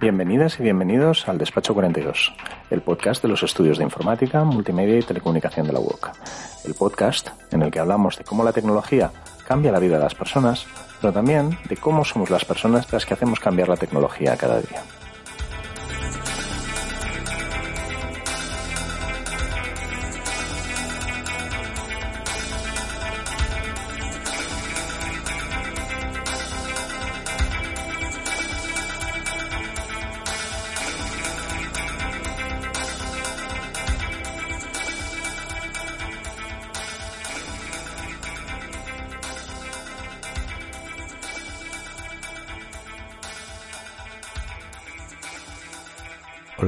Bienvenidas y bienvenidos al Despacho 42, el podcast de los estudios de informática, multimedia y telecomunicación de la UOC. El podcast en el que hablamos de cómo la tecnología cambia la vida de las personas, pero también de cómo somos las personas las que hacemos cambiar la tecnología cada día.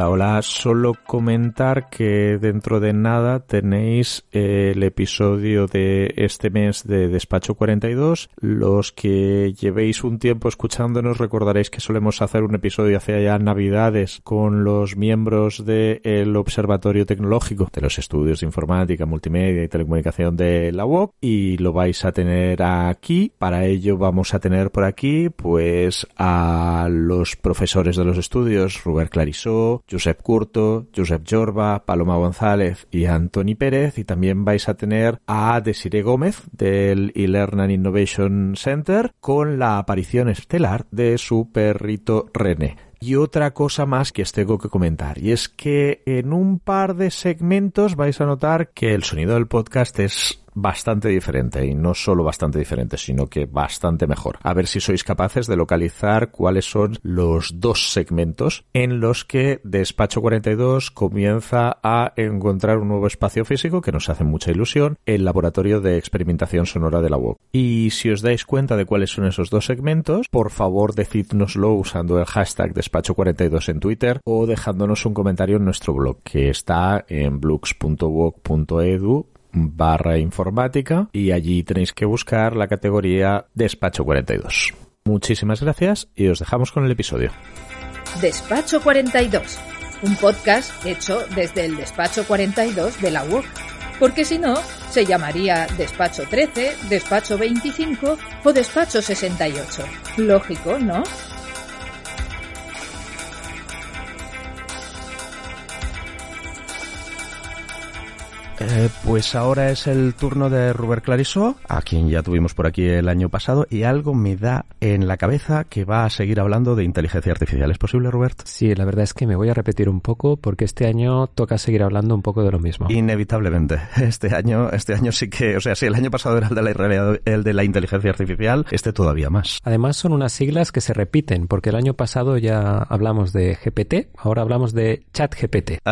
Hola. Solo comentar que dentro de nada tenéis el episodio de este mes de Despacho 42. Los que llevéis un tiempo escuchándonos recordaréis que solemos hacer un episodio hacia ya Navidades con los miembros del Observatorio Tecnológico de los Estudios de Informática, Multimedia y Telecomunicación de la UOC y lo vais a tener aquí. Para ello vamos a tener por aquí pues a los profesores de los estudios, Robert Clarisó, Josep Curto, Josep Jorba, Paloma González y Antoni Pérez y también vais a tener a Desiree Gómez del eLearn Innovation Center con la aparición estelar de su perrito René. Y otra cosa más que os tengo que comentar, y es que en un par de segmentos vais a notar que el sonido del podcast es bastante diferente y no solo bastante diferente sino que bastante mejor. A ver si sois capaces de localizar cuáles son los dos segmentos en los que Despacho 42 comienza a encontrar un nuevo espacio físico que nos hace mucha ilusión el laboratorio de experimentación sonora de la web y si os dais cuenta de cuáles son esos dos segmentos por favor decídnoslo usando el hashtag Despacho 42 en Twitter o dejándonos un comentario en nuestro blog que está en blux.wok.edu barra informática y allí tenéis que buscar la categoría Despacho 42. Muchísimas gracias y os dejamos con el episodio. Despacho 42, un podcast hecho desde el Despacho 42 de la UOC. Porque si no, se llamaría Despacho 13, Despacho 25 o Despacho 68. Lógico, ¿no? Eh, pues ahora es el turno de Robert Clarisó, a quien ya tuvimos por aquí el año pasado, y algo me da en la cabeza que va a seguir hablando de inteligencia artificial. ¿Es posible, Robert? Sí, la verdad es que me voy a repetir un poco porque este año toca seguir hablando un poco de lo mismo. Inevitablemente. Este año, este año sí que, o sea, si el año pasado era el de la el de la inteligencia artificial, este todavía más. Además son unas siglas que se repiten porque el año pasado ya hablamos de GPT, ahora hablamos de ChatGPT,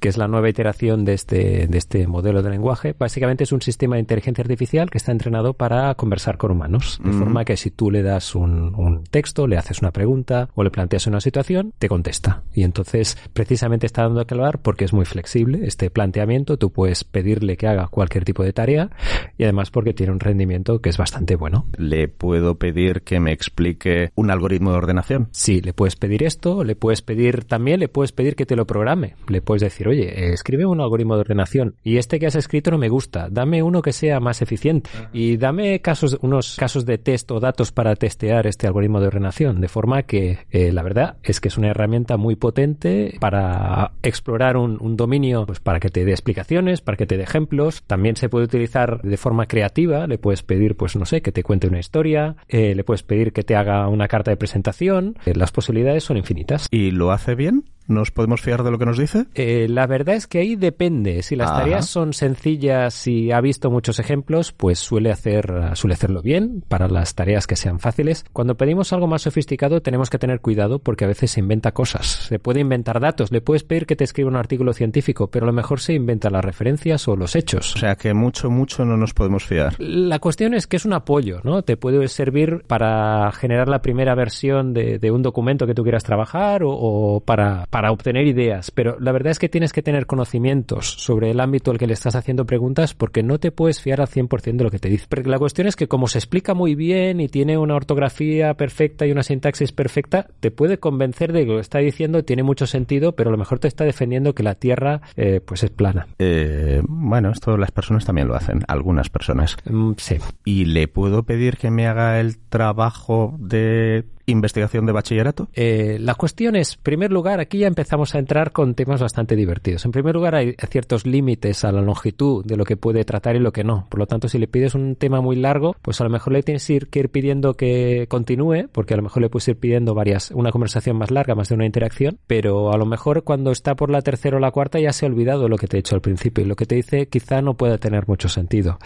que es la nueva iteración de este de este modelo de lenguaje. Básicamente es un sistema de inteligencia artificial que está entrenado para conversar con humanos. De forma que si tú le das un, un texto, le haces una pregunta o le planteas una situación, te contesta. Y entonces precisamente está dando que hablar porque es muy flexible este planteamiento. Tú puedes pedirle que haga cualquier tipo de tarea y además porque tiene un rendimiento que es bastante bueno. Le puedo pedir que me explique un algoritmo de ordenación. Sí, le puedes pedir esto, le puedes pedir también, le puedes pedir que te lo programe. Le puedes decir, oye, escribe un algoritmo de ordenación y este que has escrito no me gusta, dame uno que sea más eficiente y dame casos, unos casos de test o datos para testear este algoritmo de ordenación, de forma que eh, la verdad es que es una herramienta muy potente para explorar un, un dominio, pues para que te dé explicaciones, para que te dé ejemplos. También se puede utilizar de forma creativa, le puedes pedir, pues no sé, que te cuente una historia, eh, le puedes pedir que te haga una carta de presentación. Eh, las posibilidades son infinitas. ¿Y lo hace bien? ¿Nos podemos fiar de lo que nos dice? Eh, la verdad es que ahí depende. Si las Ajá. tareas son sencillas y ha visto muchos ejemplos, pues suele hacer suele hacerlo bien para las tareas que sean fáciles. Cuando pedimos algo más sofisticado tenemos que tener cuidado porque a veces se inventa cosas. Se puede inventar datos. Le puedes pedir que te escriba un artículo científico, pero a lo mejor se inventa las referencias o los hechos. O sea que mucho, mucho no nos podemos fiar. La cuestión es que es un apoyo, ¿no? Te puede servir para generar la primera versión de, de un documento que tú quieras trabajar o, o para, para obtener ideas. Pero la verdad es que tienes que tener conocimientos sobre el ámbito al que le estás haciendo preguntas porque no te puedes fiar al 100% de lo que te dice. Porque la cuestión es que como se explica muy bien y tiene una ortografía perfecta y una sintaxis perfecta, te puede convencer de que lo que está diciendo tiene mucho sentido, pero a lo mejor te está defendiendo que la Tierra eh, pues es plana. Eh, bueno, esto las personas también lo hacen, algunas personas. Mm, sí. ¿Y le puedo pedir que me haga el trabajo de investigación de bachillerato? Eh, la cuestión es, en primer lugar, aquí ya empezamos a entrar con temas bastante divertidos. En primer lugar, hay ciertos límites a la longitud de lo que puede tratar y lo que no. Por lo tanto, si le pides un tema muy largo, pues a lo mejor le tienes que ir pidiendo que continúe, porque a lo mejor le puedes ir pidiendo varias, una conversación más larga, más de una interacción, pero a lo mejor cuando está por la tercera o la cuarta ya se ha olvidado lo que te he dicho al principio y lo que te dice quizá no pueda tener mucho sentido.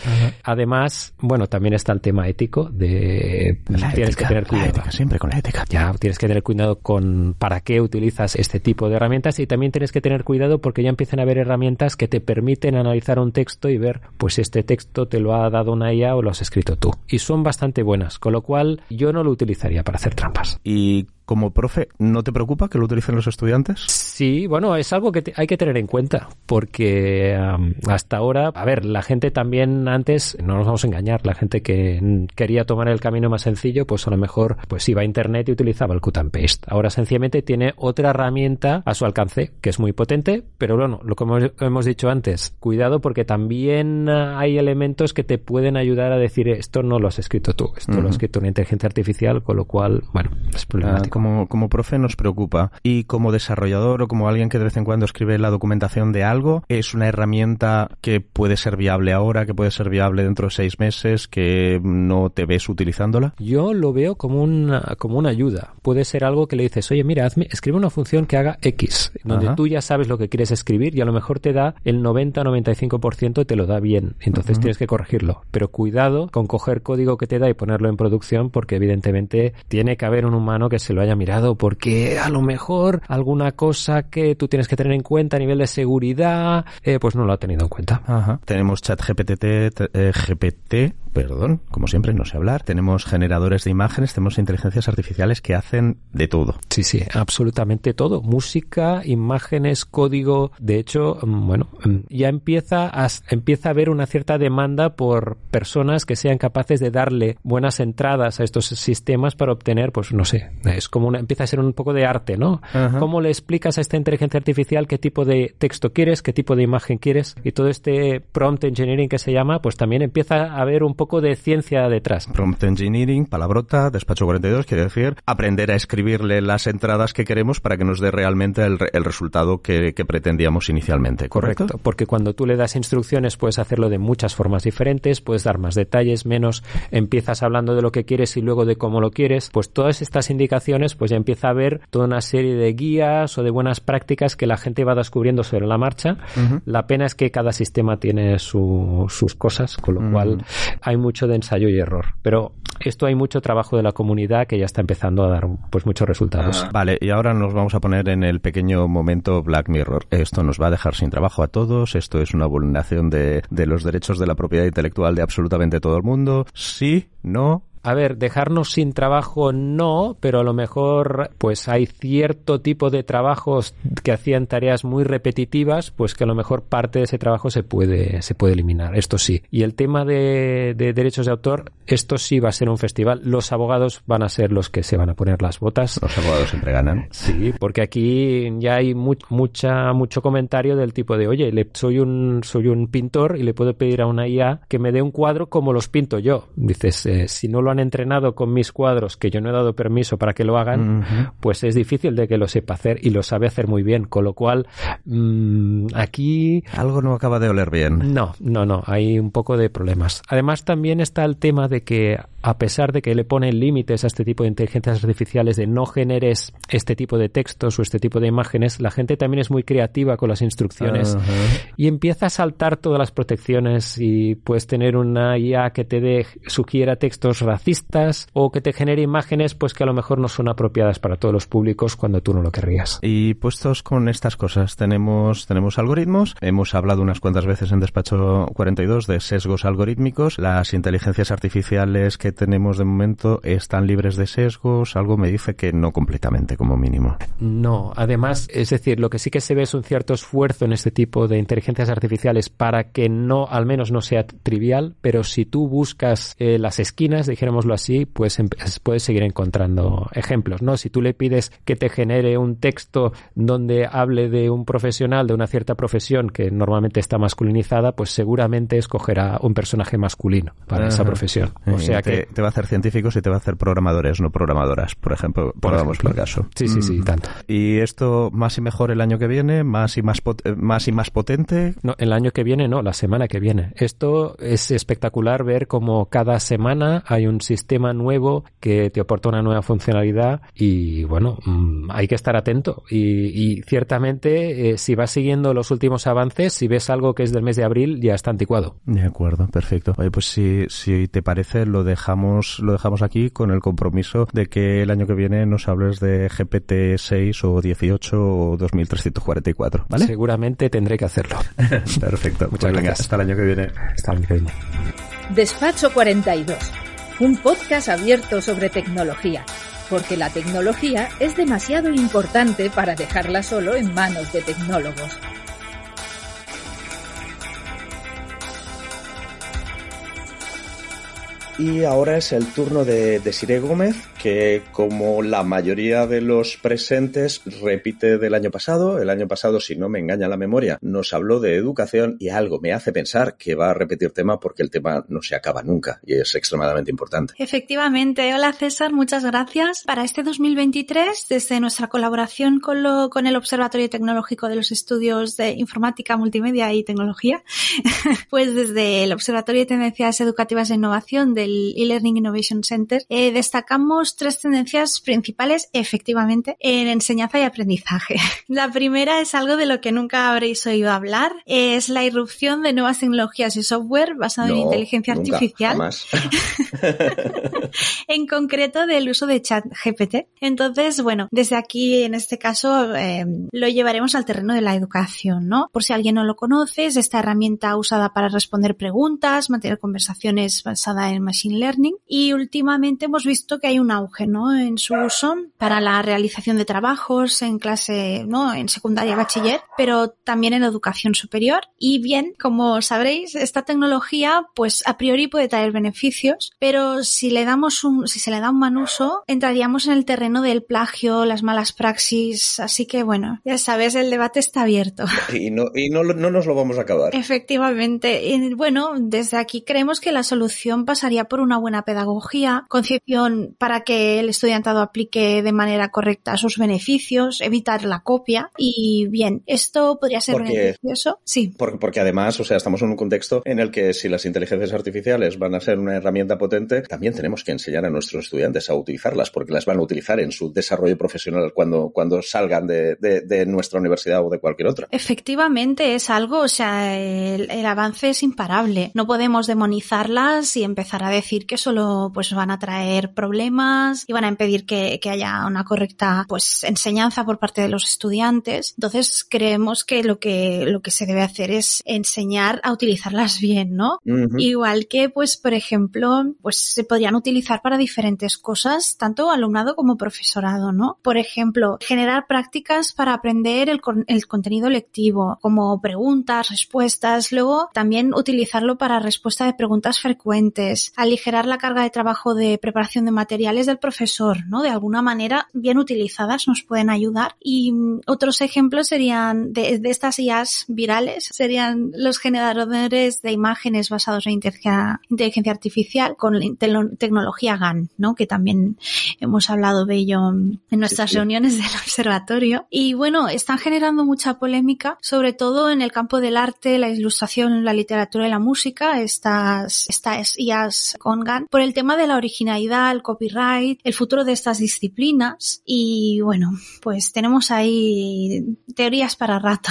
Además, bueno, también está el tema ético de La tienes ética, que tener la cuidado. ética, siempre con ética. Ya tienes que tener cuidado con para qué utilizas este tipo de herramientas y también tienes que tener cuidado porque ya empiezan a haber herramientas que te permiten analizar un texto y ver pues este texto te lo ha dado una IA o lo has escrito tú. Y son bastante buenas, con lo cual yo no lo utilizaría para hacer trampas. Y como profe, ¿no te preocupa que lo utilicen los estudiantes? Sí, bueno, es algo que te- hay que tener en cuenta, porque am, hasta ahora, a ver, la gente también antes, no nos vamos a engañar, la gente que quería tomar el camino más sencillo, pues a lo mejor pues iba a internet y utilizaba el cut and paste. Ahora sencillamente tiene otra herramienta a su alcance, que es muy potente, pero bueno, lo que hemos, hemos dicho antes, cuidado porque también ah, hay elementos que te pueden ayudar a decir esto no lo has escrito tú, esto lo ha Ujú. escrito una inteligencia artificial, con lo cual, bueno, es problemático. Como, como profe nos preocupa. Y como desarrollador o como alguien que de vez en cuando escribe la documentación de algo, es una herramienta que puede ser viable ahora, que puede ser viable dentro de seis meses, que no te ves utilizándola. Yo lo veo como una, como una ayuda. Puede ser algo que le dices, oye, mira, hazme, escribe una función que haga X, donde Ajá. tú ya sabes lo que quieres escribir y a lo mejor te da el 90-95% te lo da bien. Entonces tienes que corregirlo. Pero cuidado con coger código que te da y ponerlo en producción porque evidentemente tiene que haber un humano que se lo haya mirado porque a lo mejor alguna cosa que tú tienes que tener en cuenta a nivel de seguridad, eh, pues no lo ha tenido en cuenta. Ajá. Tenemos ChatGPT, t- eh, GPT, perdón, como siempre, no sé hablar. Tenemos generadores de imágenes, tenemos inteligencias artificiales que hacen de todo. Sí, sí, absolutamente todo. Música, imágenes, código. De hecho, mm, bueno, mm, ya empieza a, empieza a haber una cierta demanda por personas que sean capaces de darle buenas entradas a estos sistemas para obtener, pues no sé, es como una, empieza a ser un poco de arte, ¿no? Ajá. ¿Cómo le explicas a esta inteligencia artificial qué tipo de texto quieres, qué tipo de imagen quieres? Y todo este prompt engineering que se llama, pues también empieza a haber un poco de ciencia detrás. Prompt Engineering, palabrota, despacho 42, quiere decir aprender a escribirle las entradas que queremos para que nos dé realmente el, el resultado que, que pretendíamos inicialmente. ¿correcto? Correcto, porque cuando tú le das instrucciones puedes hacerlo de muchas formas diferentes, puedes dar más detalles, menos, empiezas hablando de lo que quieres y luego de cómo lo quieres, pues todas estas indicaciones pues ya empieza a haber toda una serie de guías o de buenas prácticas que la gente va descubriendo sobre la marcha. La pena es que cada sistema tiene su- sus cosas, con lo cual hay mucho de ensayo y error. Pero esto hay mucho trabajo de la comunidad que ya está empezando a dar pues muchos resultados. Vale, y ahora nos vamos a poner en el pequeño momento Black Mirror. Esto nos va a dejar sin trabajo a todos, esto es una vulneración de, de los derechos de la propiedad intelectual de absolutamente todo el mundo. Sí, no, A ver, dejarnos sin trabajo no, pero a lo mejor pues hay cierto tipo de trabajos que hacían tareas muy repetitivas, pues que a lo mejor parte de ese trabajo se puede, se puede eliminar. Esto sí. Y el tema de, de derechos de autor, esto sí va a ser un festival. Los abogados van a ser los que se van a poner las botas. los abogados siempre ganan. Sí, porque aquí ya hay mu- mucha mucho comentario del tipo de, oye, le, soy un soy un pintor y le puedo pedir a una IA que me dé un cuadro como los pinto yo. Dices, eh, si no lo lo han entrenado con mis cuadros, que yo no he dado permiso para que lo hagan, pues es difícil de que lo sepa hacer y lo sabe hacer muy bien. Con lo cual, mmm, aquí... Algo no acaba de oler bien. No, no, no, hay un poco de problemas. Además, también está el tema de que a pesar de que le ponen límites a este tipo de inteligencias artificiales de no generes este tipo de textos o este tipo de imágenes, la gente también es muy creativa con las instrucciones uh -huh. y empieza a saltar todas las protecciones y puedes tener una IA que te de, sugiera textos racistas o que te genere imágenes pues que a lo mejor no son apropiadas para todos los públicos cuando tú no lo querrías. Y puestos con estas cosas, tenemos, tenemos algoritmos, hemos hablado unas cuantas veces en Despacho 42 de sesgos algorítmicos, las inteligencias artificiales que tenemos de momento están libres de sesgos, algo me dice que no completamente como mínimo. No, además, es decir, lo que sí que se ve es un cierto esfuerzo en este tipo de inteligencias artificiales para que no, al menos no sea trivial, pero si tú buscas eh, las esquinas, así, pues puedes seguir encontrando ejemplos, ¿no? Si tú le pides que te genere un texto donde hable de un profesional, de una cierta profesión que normalmente está masculinizada, pues seguramente escogerá un personaje masculino para Ajá. esa profesión. O sea te, que te va a hacer científicos y te va a hacer programadores, no programadoras, por ejemplo, por ejemplo. por caso. Sí, sí, sí, Mm. tanto. Y esto más y mejor el año que viene, más y más pot- eh, más y más potente. No, el año que viene no, la semana que viene. Esto es espectacular ver cómo cada semana hay un sistema nuevo que te aporta una nueva funcionalidad y bueno, mm, hay que estar atento. Y, y ciertamente, eh, si vas siguiendo los últimos avances, si ves algo que es del mes de abril, ya está anticuado. De acuerdo, perfecto. Oye, pues si, si te parece, lo dejamos, lo dejamos aquí con el compromiso de que el año que viene nos hables de GPT 6 o 18 o 2344, ¿vale? Seguramente tendré que hacerlo. Perfecto. Muchas Pues venga, gracias. hasta el año que viene. Hasta el año que viene. Despacho 42, un podcast abierto sobre tecnología, porque la tecnología es demasiado importante para dejarla solo en manos de tecnólogos. Y ahora es el turno de Desiree Gómez, que como la mayoría de los presentes repite del año pasado. El año pasado, si no me engaña la memoria, nos habló de educación y algo me hace pensar que va a repetir tema porque el tema no se acaba nunca y es extremadamente importante. Efectivamente. Hola César, muchas gracias. Para este 2023, desde nuestra colaboración con, lo, con el Observatorio Tecnológico de los Estudios de Informática, Multimedia y Tecnología, pues desde el Observatorio de Tendencias Educativas e Innovación del e-Learning Innovation Center, eh, destacamos tres tendencias principales, efectivamente, en enseñanza y aprendizaje. La primera es algo de lo que nunca habréis oído hablar, es la irrupción de nuevas tecnologías y software basado en inteligencia nunca, artificial jamás. en concreto del uso de chat GPT. Entonces, bueno, desde aquí, en este caso, eh, lo llevaremos al terreno de la educación, ¿no? Por si alguien no lo conoce, es esta herramienta usada para responder preguntas, mantener conversaciones basada en machine learning y últimamente hemos visto que hay un auge, ¿no? En su uso para la realización de trabajos en clase, ¿no? En secundaria y bachiller, pero también en educación superior. Y bien, como sabréis, esta tecnología, pues a priori puede traer beneficios, pero si le damos un, si se le da un mal uso, entraríamos en el terreno del plagio, las malas praxis, así que bueno, ya sabes, el debate está abierto. Y no, y no, no nos lo vamos a acabar. Efectivamente. Y, bueno, desde aquí creemos que la solución pasaría por una buena pedagogía, concienciación para que el estudiantado aplique de manera correcta sus beneficios, evitar la copia. Y bien, esto podría ser Porque- beneficioso. Sí. Porque, porque además, o sea, estamos en un contexto en el que si las inteligencias artificiales van a ser una herramienta potente, también tenemos que enseñar a nuestros estudiantes a utilizarlas, porque las van a utilizar en su desarrollo profesional cuando, cuando salgan de, de- de nuestra universidad o de cualquier otra. Efectivamente, es algo, o sea, el, el avance es imparable. No podemos demonizarlas y empezar a decir que solo pues van a traer problemas y van a impedir que, que haya una correcta pues enseñanza por parte de los estudiantes. Entonces creemos que lo que lo que se debe hacer es enseñar a utilizarlas bien, ¿no? Igual que, pues, por ejemplo, pues se podrían utilizar para diferentes cosas, tanto alumnado como profesorado, ¿no? Por ejemplo, generar prácticas para aprender el, el contenido lectivo, como preguntas, respuestas, luego también utilizarlo para respuesta de preguntas frecuentes, aligerar la carga de trabajo de preparación de materiales del profesor, ¿no? De alguna manera, bien utilizadas, nos pueden ayudar. Y mm, otros ejemplos serían de, de estas IAs virales, serían los generadores de imágenes basados en inteligencia, inteligencia artificial con te- tecnología GAN, ¿no? Que también hemos hablado de ello en nuestras Sí, sí. reuniones del observatorio. Y bueno, están generando mucha polémica, sobre todo en el campo del arte, la ilustración, la literatura y la música, estas, estas IAs con GAN, por el tema de la originalidad, el copyright, el futuro de estas disciplinas. Y bueno, pues tenemos ahí teorías para rato.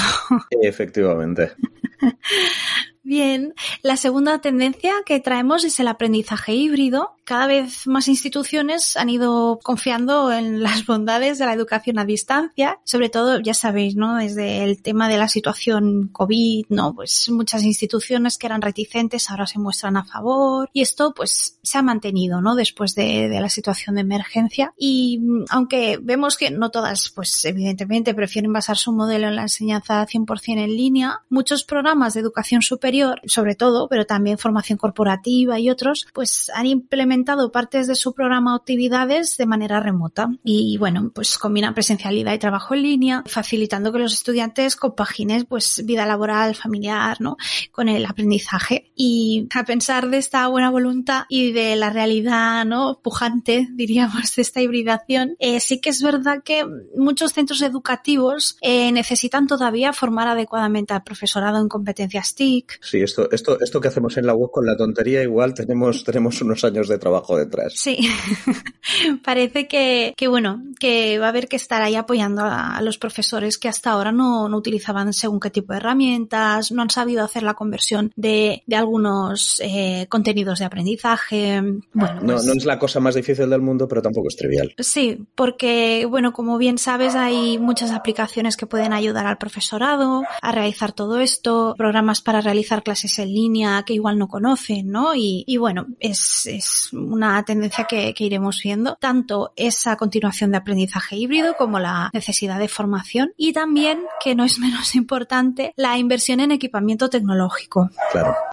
Efectivamente. Bien, la segunda tendencia que traemos es el aprendizaje híbrido. Cada vez más instituciones han ido confiando en las bondades de la educación a distancia, sobre todo, ya sabéis, ¿no? Desde el tema de la situación COVID, ¿no? Pues muchas instituciones que eran reticentes ahora se muestran a favor y esto pues se ha mantenido, ¿no? Después de, de la situación de emergencia y mm, aunque vemos que no todas, pues evidentemente prefieren basar su modelo en la enseñanza 100% en línea, muchos programas de educación superior, sobre todo, pero también formación corporativa y otros, pues han implementado partes de su programa o actividades de manera remota. Y bueno, pues combinan presencialidad y trabajo en línea, facilitando que los estudiantes compaginen pues vida laboral, familiar, ¿no? Con el aprendizaje. Y a pensar de esta buena voluntad y de la realidad, ¿no? Pujante, diríamos, de esta hibridación, eh, sí que es verdad que muchos centros educativos eh, necesitan todavía formar adecuadamente al profesorado en competencias TIC, Sí, esto, esto, esto que hacemos en la web con la tontería, igual tenemos, tenemos unos años de trabajo detrás. Sí, parece que, que, bueno, que va a haber que estar ahí apoyando a, a los profesores que hasta ahora no, no, utilizaban según qué tipo de herramientas, no han sabido hacer la conversión de, de algunos eh, contenidos de aprendizaje. Bueno, no, pues, no es la cosa más difícil del mundo, pero tampoco es trivial. Sí, porque, bueno, como bien sabes, hay muchas aplicaciones que pueden ayudar al profesorado a realizar todo esto, programas para realizar clases en línea que igual no conocen, ¿no? Y, bueno, es, es, una tendencia que, que, iremos viendo, tanto esa continuación de aprendizaje híbrido como la necesidad de formación y también, que no es menos importante, la inversión en equipamiento tecnológico.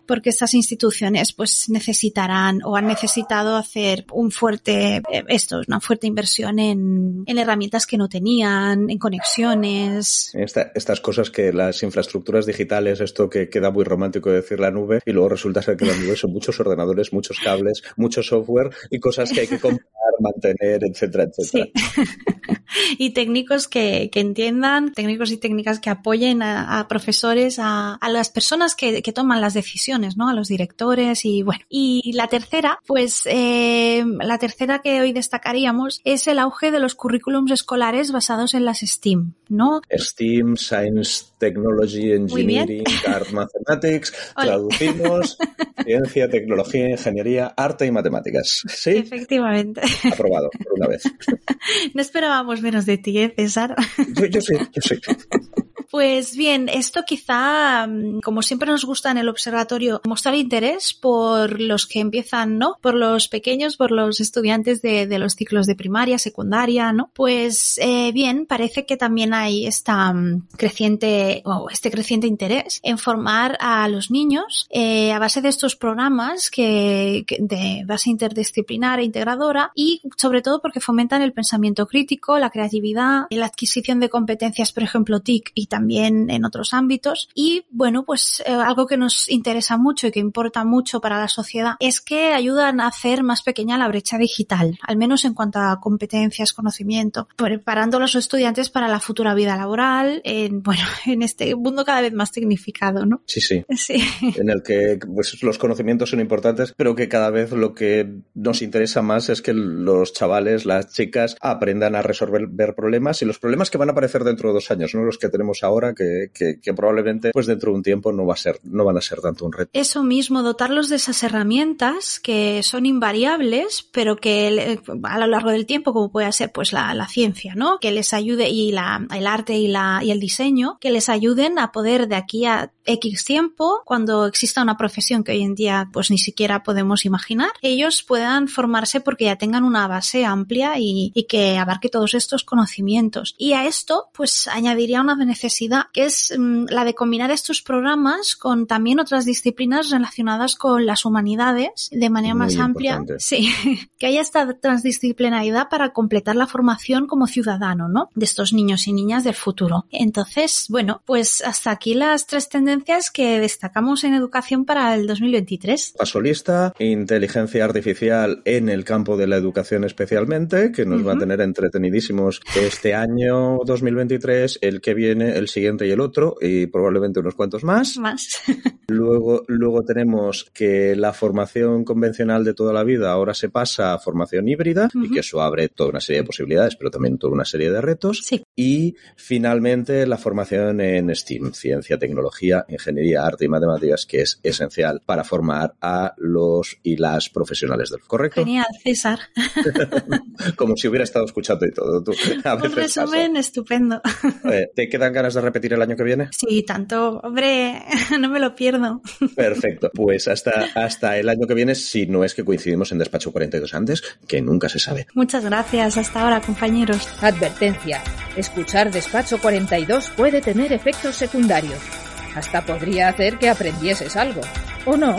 Porque estas instituciones pues necesitarán o han necesitado hacer un fuerte, eh, esto, una fuerte inversión en, en, herramientas que no tenían, en conexiones. Esta, estas cosas que las infraestructuras digitales, esto que queda muy romántico decir la nube, y luego resulta ser que la nube son muchos ordenadores, muchos cables, mucho software y cosas que hay que comprar, mantener, etcétera, etcétera. Sí. y técnicos que, que, entiendan, técnicos y técnicas que apoyen a, a profesores, a, a, las personas que, que, toman las decisiones, ¿no? A los directores y bueno. Y la tercera, pues eh, la tercera que hoy destacaríamos es el auge de los currículums escolares basados en las STEAM, ¿no? STEAM, Science, Technology, Engineering, Art, Mathematics, Hola. traducimos ciencia, tecnología, ingeniería, arte y matemáticas. ¿Sí? Efectivamente. Aprobado, por una vez. no esperábamos menos de ti, ¿eh, César? Yo, yo sí, yo sí. Pues bien, esto quizá, mm, como siempre nos gusta en el observatorio, mostrar interés por los que empiezan, ¿no? Por los pequeños, por los estudiantes de, los ciclos de primaria, secundaria, ¿no? Pues eh, bien, parece que también hay esta um, creciente, o este creciente interés en formar a los niños eh, a base de estos programas que, de base interdisciplinar e integradora y sobre todo porque fomentan el pensamiento crítico, la creatividad, la adquisición de competencias, por ejemplo, TIC y también en otros ámbitos. Y bueno, pues eh, algo que nos interesa mucho y que importa mucho para la sociedad es que ayudan a hacer más pequeña la brecha digital, al menos en cuanto a competencias, conocimiento, preparando a los estudiantes para la futura vida laboral, en, bueno, en este mundo cada vez más tecnificado, ¿no? Sí, sí. Sí. En el que pues, los conocimientos son importantes, pero que cada vez lo que nos interesa más es que los chavales, las chicas, aprendan a resolver problemas y los problemas que van a aparecer dentro de dos años, no los que tenemos ahora, que, que, que, probablemente pues dentro de un tiempo no va a ser, no van a ser tanto un reto. Eso mismo, dotarlos de esas herramientas que son invariables, pero que a lo largo del tiempo, como puede ser pues la, la ciencia, ¿no? Que les ayude y la, el arte y la, y el diseño, que les ayuden a poder de aquí a X tiempo, cuando exista una profesión que hoy en día pues ni siquiera podemos imaginar, ellos puedan formarse porque ya tengan una base amplia y, y que abarque todos estos conocimientos. Y a esto pues añadiría una necesidad universidad, que es mm, la de combinar estos programas con también otras disciplinas relacionadas con las humanidades de manera más amplia. Sí, que haya esta transdisciplinaridad para completar la formación como ciudadano, ¿no? De estos niños y niñas del futuro. Entonces, bueno, pues hasta aquí las tres tendencias que destacamos en educación para el 2023. Paso lista, inteligencia artificial en el campo de la educación especialmente, que nos va a tener entretenidísimos este año 2023, el que viene, el siguiente y el otro, y probablemente unos cuantos más. Más. Luego, luego tenemos que la formación convencional de toda la vida ahora se pasa a formación híbrida y que eso abre toda una serie de posibilidades, pero también toda una serie de retos. Sí. Y finalmente la formación en STEAM, ciencia, tecnología, ingeniería, arte y matemáticas, que es esencial para formar a los y las profesionales del correcto. Genial, César. Como si hubiera estado escuchando y todo. Tú. A Un pasa. resumen estupendo. Eh, ¿Te quedan ganas de repetir el año que viene? Sí, tanto, hombre, no me lo pierdo. Perfecto. Pues hasta, hasta el año que viene, si no es que coincidimos en despacho 42 antes, que nunca se sabe. Muchas gracias. Hasta ahora, compañeros. Advertencia. Escuchar Despacho 42 puede tener efectos secundarios. Hasta podría hacer que aprendieses algo. ¿O no?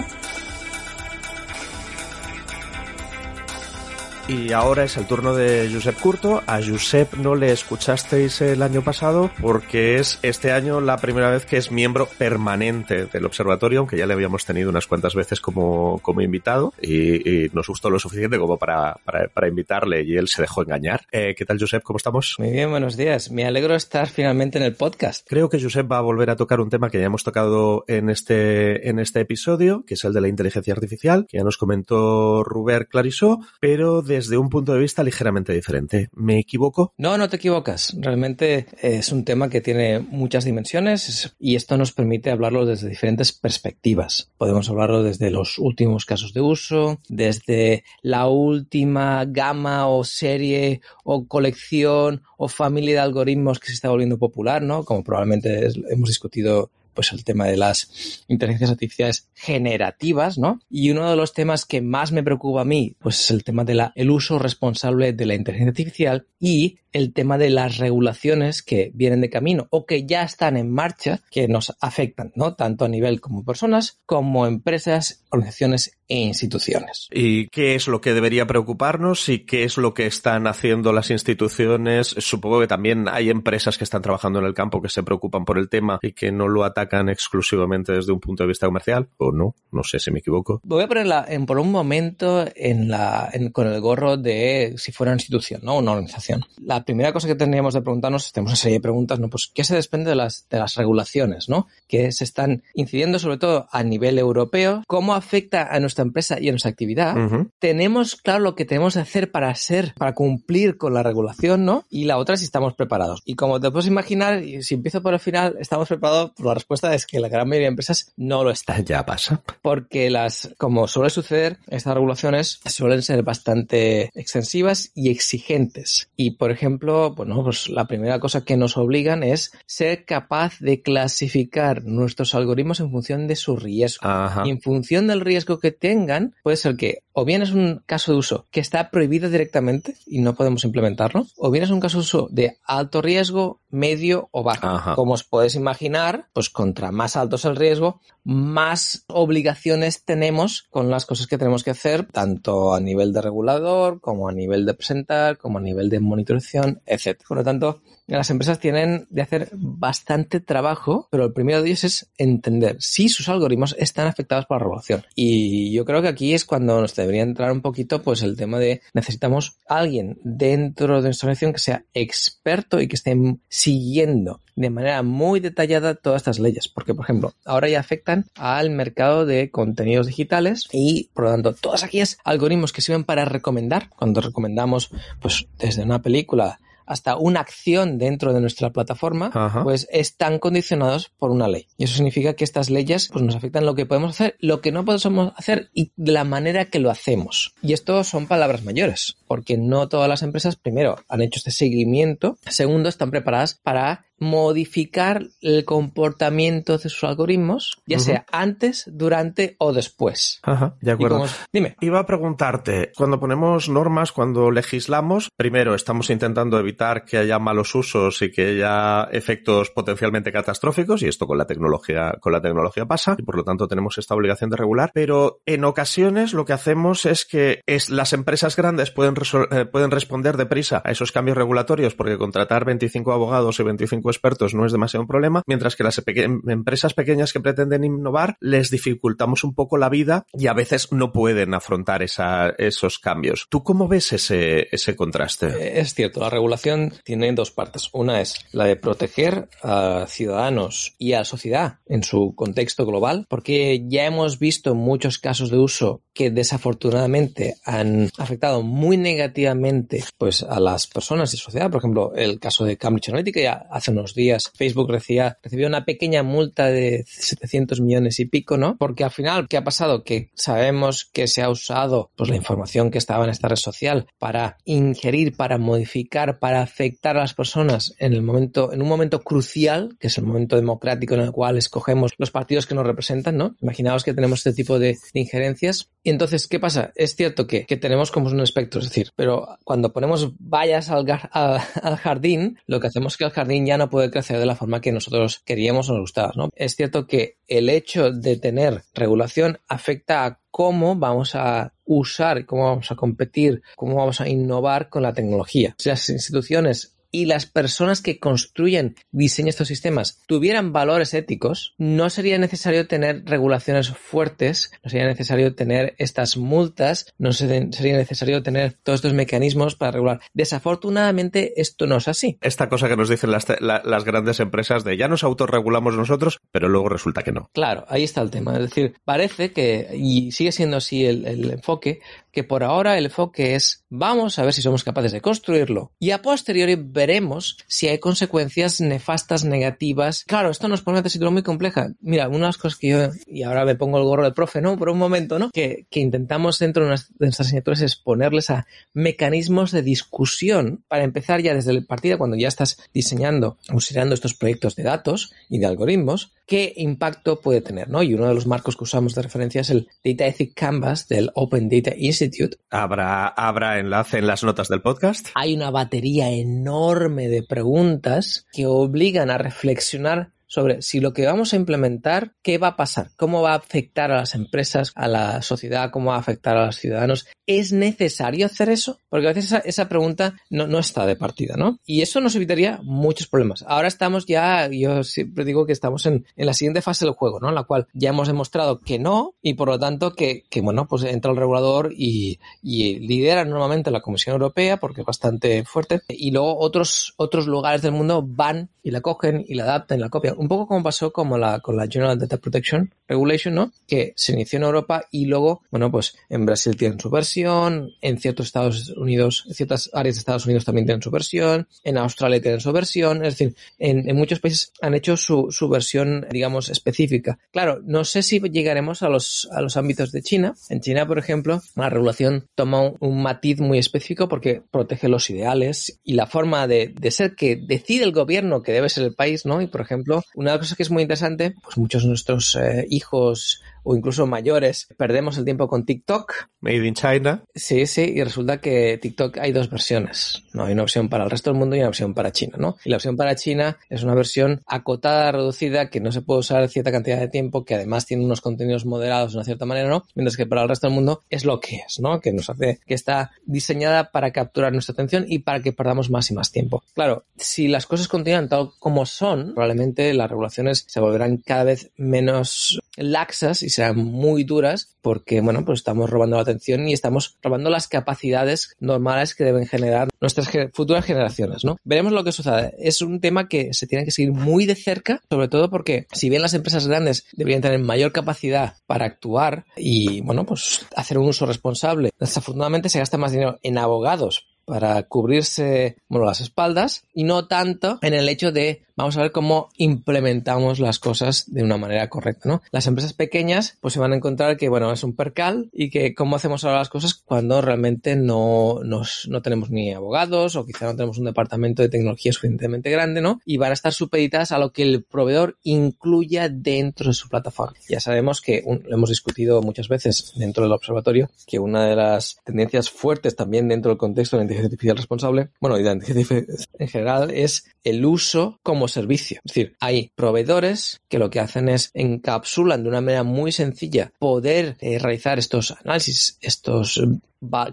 Y ahora es el turno de Josep Curto. A Josep no le escuchasteis el año pasado porque es este año la primera vez que es miembro permanente del observatorio, aunque ya le habíamos tenido unas cuantas veces como, como invitado y, y nos gustó lo suficiente como para, para, para invitarle y él se dejó engañar. Eh, ¿Qué tal, Josep? ¿Cómo estamos? Muy bien, buenos días. Me alegro estar finalmente en el podcast. Creo que Josep va a volver a tocar un tema que ya hemos tocado en este, en este episodio, que es el de la inteligencia artificial, que ya nos comentó Robert Clarisó, pero desde un punto de vista ligeramente diferente. ¿Me equivoco? No, no te equivocas. Realmente es un tema que tiene muchas dimensiones y esto nos permite hablarlo desde diferentes perspectivas. Podemos hablarlo desde los últimos casos de uso, desde la última gama o serie o colección o familia de algoritmos que se está volviendo popular, ¿no? Como probablemente hemos discutido pues el tema de las inteligencias artificiales generativas, ¿no? Y uno de los temas que más me preocupa a mí, pues es el tema del uso responsable de la inteligencia artificial y el tema de las regulaciones que vienen de camino o que ya están en marcha que nos afectan, ¿no? Tanto a nivel como personas, como empresas, organizaciones e instituciones. ¿Y qué es lo que debería preocuparnos y qué es lo que están haciendo las instituciones? Supongo que también hay empresas que están trabajando en el campo que se preocupan por el tema y que no lo atacan exclusivamente desde un punto de vista comercial, o no, no sé si me equivoco. Voy a ponerla en, por un momento en la, en- con el gorro de si fuera una institución, ¿no? Una organización. La primera cosa que tendríamos de preguntarnos, tenemos una serie de preguntas, ¿no? Pues, ¿qué se desprende de las, de las regulaciones, ¿no? Que se están incidiendo sobre todo a nivel europeo, cómo afecta a nuestra empresa y a nuestra actividad. Ujú. Tenemos claro lo que tenemos que hacer para ser, para cumplir con la regulación, ¿no? Y la otra si estamos preparados. Y como te puedes imaginar, si empiezo por el final, estamos preparados, pues la respuesta es que la gran mayoría de empresas no lo están Ya pasa. porque las, como suele suceder, estas regulaciones suelen ser bastante extensivas y exigentes. Y, por ejemplo, bueno, pues la primera cosa que nos obligan es ser capaz de clasificar nuestros algoritmos en función de su riesgo. Ajá. Y en función del riesgo que tengan, puede ser que o bien es un caso de uso que está prohibido directamente y no podemos implementarlo, o bien es un caso de uso de alto riesgo, medio o bajo. Ajá. Como os podéis imaginar, pues contra más alto es el riesgo, más obligaciones tenemos con las cosas que tenemos que hacer, tanto a nivel de regulador, como a nivel de presentar, como a nivel de monitorización, etc. Por lo tanto, las empresas tienen de hacer bastante trabajo, pero el primero de ellos es entender si sus algoritmos están afectados por la regulación. Y yo creo que aquí es cuando nos debería entrar un poquito pues el tema de necesitamos alguien dentro de nuestra organización que sea experto y que esté siguiendo de manera muy detallada todas estas leyes, porque por ejemplo, ahora ya afectan al mercado de contenidos digitales y por lo tanto todos aquellos algoritmos que sirven para recomendar, cuando recomendamos pues desde una película hasta una acción dentro de nuestra plataforma, Ajá. pues están condicionados por una ley. Y eso significa que estas leyes pues, nos afectan lo que podemos hacer, lo que no podemos hacer y la manera que lo hacemos. Y esto son palabras mayores. Porque no todas las empresas, primero, han hecho este seguimiento, segundo, están preparadas para modificar el comportamiento de sus algoritmos, ya sea antes, durante o después. Ajá, de acuerdo. Dime. Iba a preguntarte, cuando ponemos normas, cuando legislamos, primero estamos intentando evitar que haya malos usos y que haya efectos potencialmente catastróficos, y esto con la tecnología, con la tecnología pasa, y por lo tanto tenemos esta obligación de regular, pero en ocasiones lo que hacemos es que es, las empresas grandes pueden, eh, pueden responder deprisa a esos cambios regulatorios porque contratar 25 abogados y 25 expertos no es demasiado un problema, mientras que las empresas pequeñas que pretenden innovar les dificultamos un poco la vida y a veces no pueden afrontar esos cambios. ¿Tú cómo ves ese, ese contraste? Eh, es cierto, la regulación tiene dos partes. Una es la de proteger a ciudadanos y a la sociedad en su contexto global, porque ya hemos visto muchos casos de uso que desafortunadamente han afectado muy negativamente pues a las personas y sociedad. Por ejemplo, el caso de Cambridge Analytica ya hace unos días Facebook recibía, recibió una pequeña multa de 700 millones y pico, ¿no? Porque al final, ¿qué ha pasado? Que sabemos que se ha usado pues la información que estaba en esta red social para ingerir, para modificar, para afectar a las personas en el momento, en un momento crucial, que es el momento democrático en el cual escogemos los partidos que nos representan, ¿no? Imaginaos que tenemos este tipo de, injerencias. Y entonces, ¿qué pasa? Es cierto que, que, tenemos como un espectro, es decir, pero cuando ponemos vallas al, jardín, lo que hacemos es que el jardín ya no puede crecer de la forma que nosotros queríamos o nos gustaba. Es cierto que el hecho de tener regulación afecta a cómo vamos a usar, cómo vamos a competir, cómo vamos a innovar con la tecnología. Si las instituciones y las personas que construyen, diseñan estos sistemas tuvieran valores éticos, no sería necesario tener regulaciones fuertes, no sería necesario tener estas multas, no sería necesario tener todos estos mecanismos para regular. Desafortunadamente, esto no es así. Esta cosa que nos dicen las, las grandes empresas de ya nos autorregulamos nosotros, pero luego resulta que no. Claro, ahí está el tema. Es decir, parece que, y sigue siendo así el, el enfoque, que por ahora el enfoque es vamos a ver si somos capaces de construirlo y a posteriori veremos si hay consecuencias nefastas, negativas. Claro, esto nos pone una tesitura muy compleja. Mira, una de las cosas que yo, y ahora me pongo el gorro de profe, ¿no? Por un momento, ¿no? Que, que intentamos dentro de, nuestras, asignaturas es ponerles a mecanismos de discusión para empezar ya desde el partido, cuando ya estás diseñando, considerando estos proyectos de datos y de algoritmos, qué impacto puede tener, ¿no? Y uno de los marcos que usamos de referencia es el Data Ethic Canvas del Open Data Institute. ¿Habrá, habrá enlace en las notas del podcast? Hay una batería enorme de preguntas que obligan a reflexionar sobre si lo que vamos a implementar, qué va a pasar, cómo va a afectar a las empresas, a la sociedad, cómo va a afectar a los ciudadanos. ¿Es necesario hacer eso? Porque a veces esa, pregunta no, no, está de partida, ¿no? Y eso nos evitaría muchos problemas. Ahora estamos ya, yo siempre digo que estamos en, en la siguiente fase del juego, ¿no? En la cual ya hemos demostrado que no y por lo tanto que, que bueno, pues entra el regulador y, y lidera normalmente la Comisión Europea porque es bastante fuerte y luego otros, otros lugares del mundo van y la cogen y la adaptan la copian un poco como pasó como la, con la General Data Protection Regulation, ¿no? Que se inició en Europa y luego, bueno, pues en Brasil tienen su versión, en ciertos Estados Unidos, en ciertas áreas de Estados Unidos también tienen su versión, en Australia tienen su versión, es decir, en, en muchos países han hecho su, su, versión, digamos, específica. Claro, no sé si llegaremos a los, a los ámbitos de China. En China, por ejemplo, la regulación toma un, un matiz muy específico porque protege los ideales y la forma de, de ser que decide el gobierno que debe ser el país, ¿no? Y, por ejemplo, una cosa que es muy interesante, pues muchos de nuestros eh, hijos o incluso mayores perdemos el tiempo con TikTok. Made in China. Sí, sí, y resulta que TikTok hay dos versiones. No hay una versión para el resto del mundo y una versión para China, ¿no? Y la versión para China es una versión acotada, reducida, que no se puede usar cierta cantidad de tiempo, que además tiene unos contenidos moderados de una cierta manera, ¿no? Mientras que para el resto del mundo es lo que es, ¿no? Que nos hace, que está diseñada para capturar nuestra atención y para que perdamos más y más tiempo. Claro, si las cosas continúan tal como son, probablemente las regulaciones se volverán cada vez menos laxas y serán muy duras porque, bueno, pues estamos robando la atención y estamos robando las capacidades normales que deben generar nuestras futuras generaciones, ¿no? Veremos lo que sucede. Es un tema que se tiene que seguir muy de cerca, sobre todo porque si bien las empresas grandes deberían tener mayor capacidad para actuar y, bueno, pues hacer un uso responsable, desafortunadamente se gasta más dinero en abogados para cubrirse, bueno, las espaldas y no tanto en el hecho de vamos a ver cómo implementamos las cosas de una manera correcta, ¿no? Las empresas pequeñas pues se van a encontrar que, bueno, es un percal y que cómo hacemos ahora las cosas cuando realmente no, nos, no tenemos ni abogados o quizá no tenemos un departamento de tecnología suficientemente grande, ¿no? Y van a estar supeditadas a lo que el proveedor incluya dentro de su plataforma. Ya sabemos que lo hemos discutido muchas veces dentro del observatorio, que una de las tendencias fuertes también dentro del contexto de la artificial responsable, bueno, y en general, es el uso como servicio. Es decir, hay proveedores que lo que hacen es encapsulan de una manera muy sencilla poder eh, realizar estos análisis, estos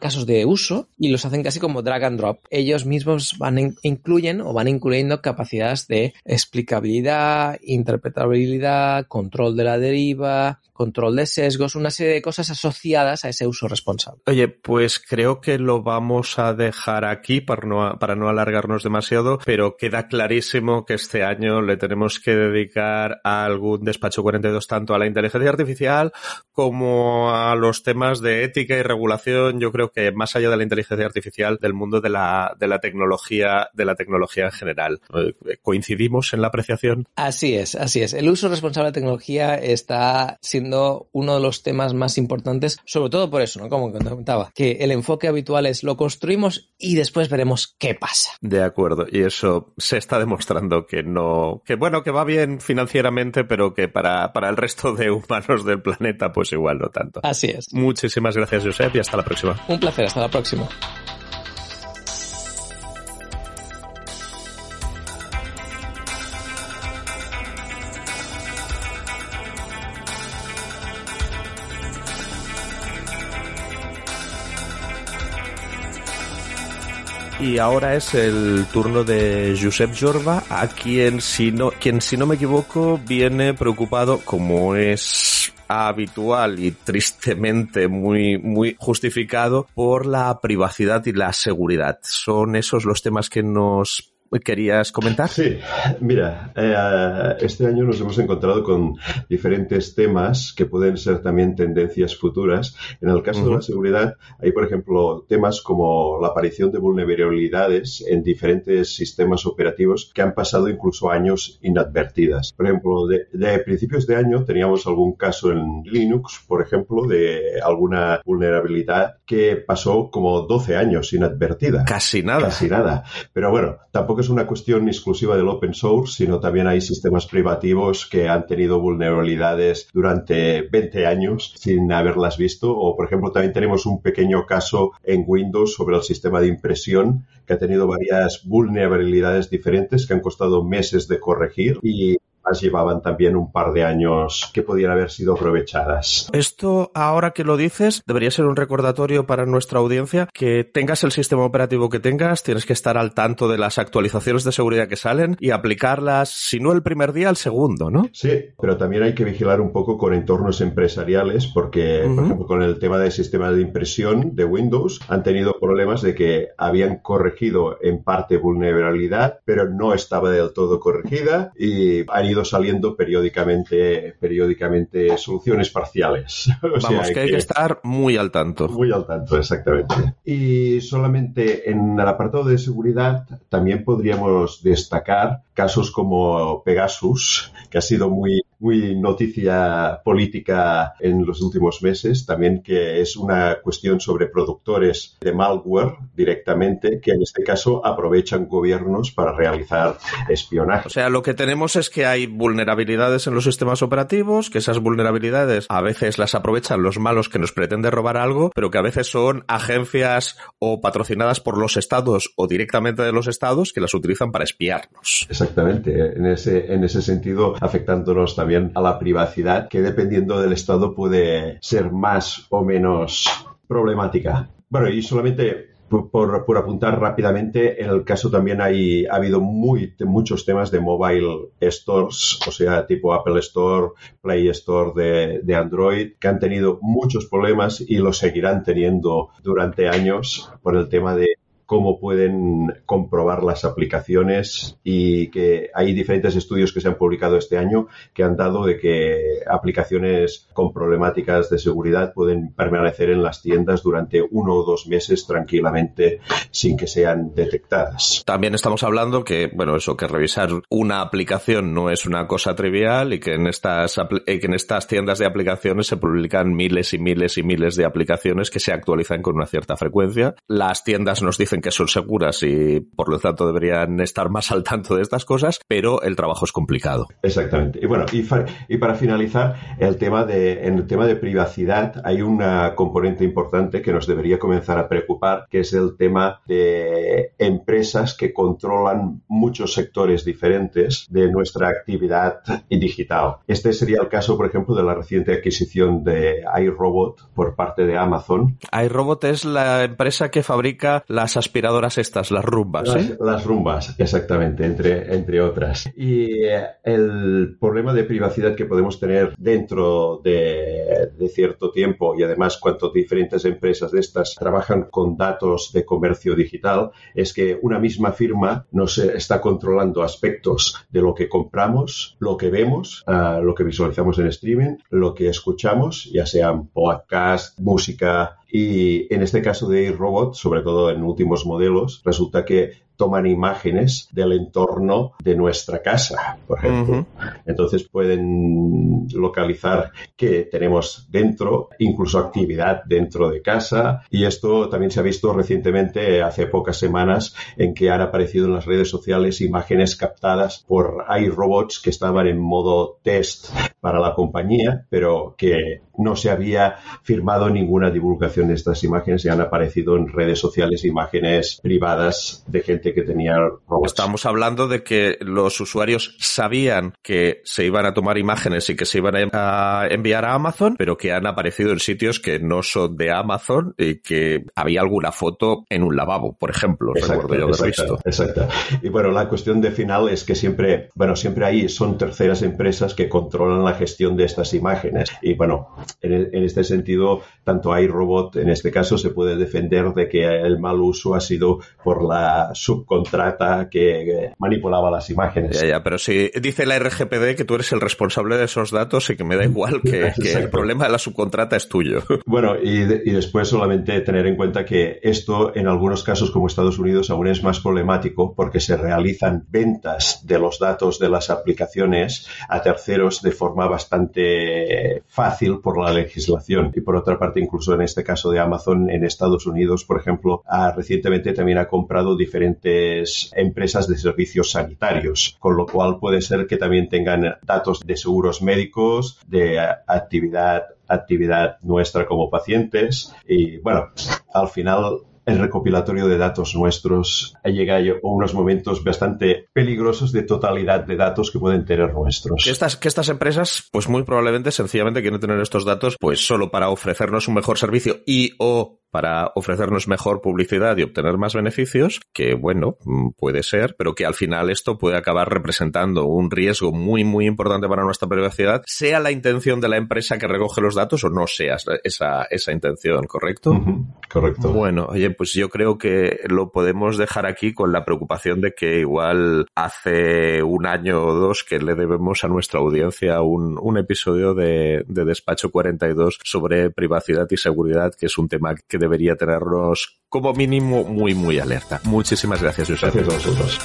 casos de uso y los hacen casi como drag and drop. Ellos mismos van incluyen o van incluyendo capacidades de explicabilidad, interpretabilidad, control de la deriva, control de sesgos, una serie de cosas asociadas a ese uso responsable. Oye, pues creo que lo vamos a dejar aquí para no, para no alargarnos demasiado, pero queda clarísimo que este año le tenemos que dedicar a algún despacho 42 tanto a la inteligencia artificial como a los temas de ética y regulación yo creo que más allá de la inteligencia artificial, del mundo de la, de la tecnología, de la tecnología en general. Eh, ¿Coincidimos en la apreciación? Así es, así es. El uso responsable de tecnología está siendo uno de los temas más importantes, sobre todo por eso, ¿no? Como comentaba, que el enfoque habitual es lo construimos y después veremos qué pasa. De acuerdo, y eso se está demostrando que no, que bueno, que va bien financieramente, pero que para, para el resto de humanos del planeta, pues igual no tanto. Así es. Muchísimas gracias, Josep, y hasta la próxima. Un placer, hasta la próxima. Y ahora es el turno de Josep Jorba, a quien si no, quien si no me equivoco viene preocupado como es habitual y tristemente muy, muy justificado por la privacidad y la seguridad. Son esos los temas que nos querías comentar. Sí, mira, eh, este año nos hemos encontrado con diferentes temas que pueden ser también tendencias futuras. En el caso de la seguridad, hay, por ejemplo, temas como la aparición de vulnerabilidades en diferentes sistemas operativos que han pasado incluso años inadvertidas. Por ejemplo, de, de principios de año teníamos algún caso en Linux, por ejemplo, de alguna vulnerabilidad que pasó como 12 años inadvertida. Casi nada. Casi nada. Pero bueno, tampoco es una cuestión exclusiva del open source, sino también hay sistemas privativos que han tenido vulnerabilidades durante 20 años sin haberlas visto. O, por ejemplo, también tenemos un pequeño caso en Windows sobre el sistema de impresión que ha tenido varias vulnerabilidades diferentes que han costado meses de corregir y llevaban también un par de años que podían haber sido aprovechadas. Esto, ahora que lo dices, debería ser un recordatorio para nuestra audiencia que tengas el sistema operativo que tengas, tienes que estar al tanto de las actualizaciones de seguridad que salen y aplicarlas, si no el primer día, el segundo, ¿no? Sí, pero también hay que vigilar un poco con entornos empresariales porque, por ejemplo, con el tema del sistema de impresión de Windows, han tenido problemas de que habían corregido en parte vulnerabilidad, pero no estaba del todo corregida y han ido saliendo periódicamente, periódicamente soluciones parciales. Vamos, que hay que, estar muy al tanto. Muy al tanto, exactamente. Y solamente en el apartado de seguridad también podríamos destacar casos como Pegasus, que ha sido muy muy noticia política en los últimos meses, también que es una cuestión sobre productores de malware directamente, que en este caso aprovechan gobiernos para realizar espionaje. O sea, lo que tenemos es que hay vulnerabilidades en los sistemas operativos, que esas vulnerabilidades a veces las aprovechan los malos que nos pretenden robar algo, pero que a veces son agencias o patrocinadas por los estados o directamente de los estados que las utilizan para espiarnos. Exactamente, en ese, en ese sentido afectándonos también a la privacidad, que dependiendo del estado puede ser más o menos problemática. Bueno, y solamente por, por, apuntar rápidamente, en el caso también hay, ha habido muy, muchos temas de mobile stores, o sea, tipo Apple Store, Play Store de, de Android, que han tenido muchos problemas y lo seguirán teniendo durante años por el tema de cómo pueden comprobar las aplicaciones y que hay diferentes estudios que se han publicado este año que han dado de que aplicaciones con problemáticas de seguridad pueden permanecer en las tiendas durante uno o dos meses tranquilamente sin que sean detectadas. También estamos hablando que, bueno, eso, que revisar una aplicación no es una cosa trivial y que en estas, que en estas tiendas de aplicaciones se publican miles y miles y miles de aplicaciones que se actualizan con una cierta frecuencia. Las tiendas nos dicen que son seguras y por lo tanto deberían estar más al tanto de estas cosas, pero el trabajo es complicado. Exactamente. Y bueno, y, y para finalizar, el tema de, en el tema de privacidad hay una componente importante que nos debería comenzar a preocupar, que es el tema de empresas que controlan muchos sectores diferentes de nuestra actividad digital. Este sería el caso, por ejemplo, de la reciente adquisición de iRobot por parte de Amazon. iRobot es la empresa que fabrica las aspiradoras estas, las rumbas. Las, ¿eh? las rumbas, exactamente, entre, entre otras. Y eh, el problema de privacidad que podemos tener dentro de, de cierto tiempo y además cuanto diferentes empresas de estas trabajan con datos de comercio digital es que una misma firma nos está controlando aspectos de lo que compramos, lo que vemos, uh, lo que visualizamos en streaming, lo que escuchamos, ya sean podcast, música, y en este caso de iRobot, sobre todo en últimos modelos, resulta que toman imágenes del entorno de nuestra casa, por ejemplo. Uh -huh. Entonces pueden localizar qué tenemos dentro, incluso actividad dentro de casa. Y esto también se ha visto recientemente, hace pocas semanas, en que han aparecido en las redes sociales imágenes captadas por iRobots que estaban en modo test para la compañía, pero que no se había firmado ninguna divulgación de estas imágenes y han aparecido en redes sociales imágenes privadas de gente que tenía robots. Estamos hablando de que los usuarios sabían que se iban a tomar imágenes y que se iban a enviar a Amazon, pero que han aparecido en sitios que no son de Amazon y que había alguna foto en un lavabo, por ejemplo, exacto, recuerdo yo haber exacto, visto. Exacto. Y bueno, la cuestión de final es que siempre, bueno, siempre ahí son terceras empresas que controlan la gestión de estas imágenes. Y bueno, en, en este sentido, tanto iRobot en este caso se puede defender de que el mal uso ha sido por la subcontrata que manipulaba las imágenes. Ya, ya, pero si dice la RGPD que tú eres el responsable de esos datos y que me da igual que, que el problema de la subcontrata es tuyo. Bueno, y, de, y, después solamente tener en cuenta que esto en algunos casos como Estados Unidos aún es más problemático porque se realizan ventas de los datos de las aplicaciones a terceros de forma bastante fácil por la legislación. Y por otra parte, incluso en este caso de Amazon en Estados Unidos, por ejemplo, ha, recientemente también ha comprado diferentes empresas de servicios sanitarios, con lo cual puede ser que también tengan datos de seguros médicos, de actividad actividad nuestra como pacientes y bueno, al final el recopilatorio de datos nuestros ha llegado a unos momentos bastante peligrosos de totalidad de datos que pueden tener nuestros. Que estas, que estas empresas, pues muy probablemente, sencillamente quieren tener estos datos, pues solo para ofrecernos un mejor servicio y o para ofrecernos mejor publicidad y obtener más beneficios, que bueno, puede ser, pero que al final esto puede acabar representando un riesgo muy, muy importante para nuestra privacidad, sea la intención de la empresa que recoge los datos o no sea esa, esa intención, ¿correcto? Uh -huh, correcto. Bueno, oye, pues yo creo que lo podemos dejar aquí con la preocupación de que igual hace un año o dos que le debemos a nuestra audiencia un, un episodio de, de Despacho 42 sobre privacidad y seguridad, que es un tema que debería tenernos como mínimo muy, muy alerta. Muchísimas gracias, Josep. Gracias a vosotros.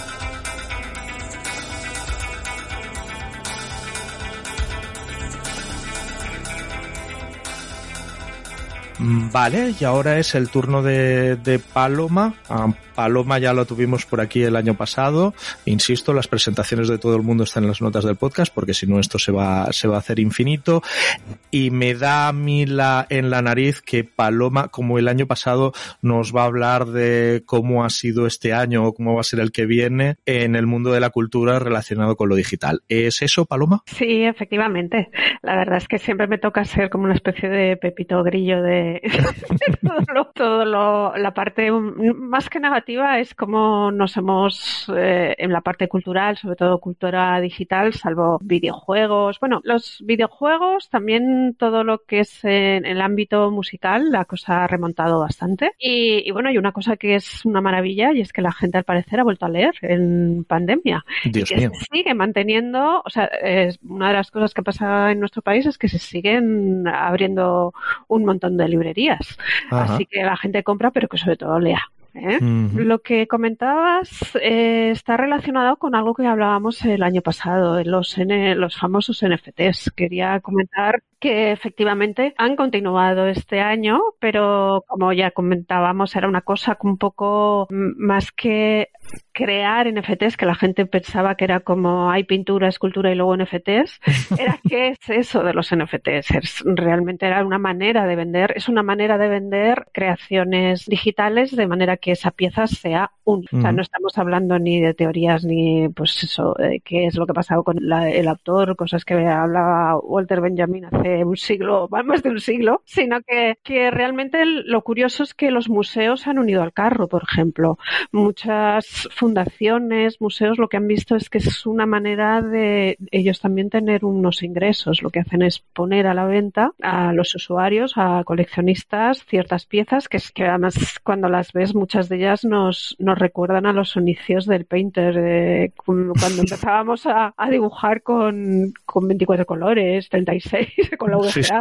Vale, y ahora es el turno de, de Paloma. Um, Paloma ya lo tuvimos por aquí el año pasado. Insisto, las presentaciones de todo el mundo están en las notas del podcast porque si no esto se va, se va a hacer infinito. Y me da a mí la, en la nariz que Paloma, como el año pasado, nos va a hablar de cómo ha sido este año o cómo va a ser el que viene en el mundo de la cultura relacionado con lo digital. ¿Es eso, Paloma? Sí, efectivamente. La verdad es que siempre me toca ser como una especie de pepito grillo de todo, lo, todo lo, la parte más que negativa es cómo nos hemos, eh, en la parte cultural, sobre todo cultura digital, salvo videojuegos. Bueno, los videojuegos, también todo lo que es en, el ámbito musical, la cosa ha remontado bastante. Y, bueno, hay una cosa que es una maravilla y es que la gente al parecer ha vuelto a leer en pandemia. Dios y que mío. se sigue manteniendo, o sea, es una de las cosas que pasa en nuestro país es que se siguen abriendo un montón de librerías. Ajá. Así que la gente compra, pero que sobre todo lea. ¿Eh? Lo que comentabas eh, está relacionado con algo que hablábamos el año pasado, los, N- los famosos NFTs. Quería comentar que efectivamente han continuado este año, pero como ya comentábamos, era una cosa un poco más que crear NFTs, que la gente pensaba que era como hay pintura, escultura y luego NFTs, era qué es eso de los NFTs. Es, realmente era una manera de vender, es una manera de vender creaciones digitales de manera que esa pieza sea única. O sea, no estamos hablando ni de teorías ni pues eso, de qué es lo que ha pasado con la- el autor, cosas que hablaba Walter Benjamin hace un siglo, más de un siglo, sino que, que realmente lo curioso es que los museos se han unido al carro, por ejemplo. Muchas fundaciones, museos, lo que han visto es que es una manera de ellos también tener unos ingresos. Lo que hacen es poner a la venta a los usuarios, a coleccionistas, ciertas piezas que es que además cuando las ves muchas de ellas nos, nos recuerdan a los inicios del Painter, de cu- cuando empezábamos a, a dibujar con, con 24 colores, 36, con la VGA. Sí, sí.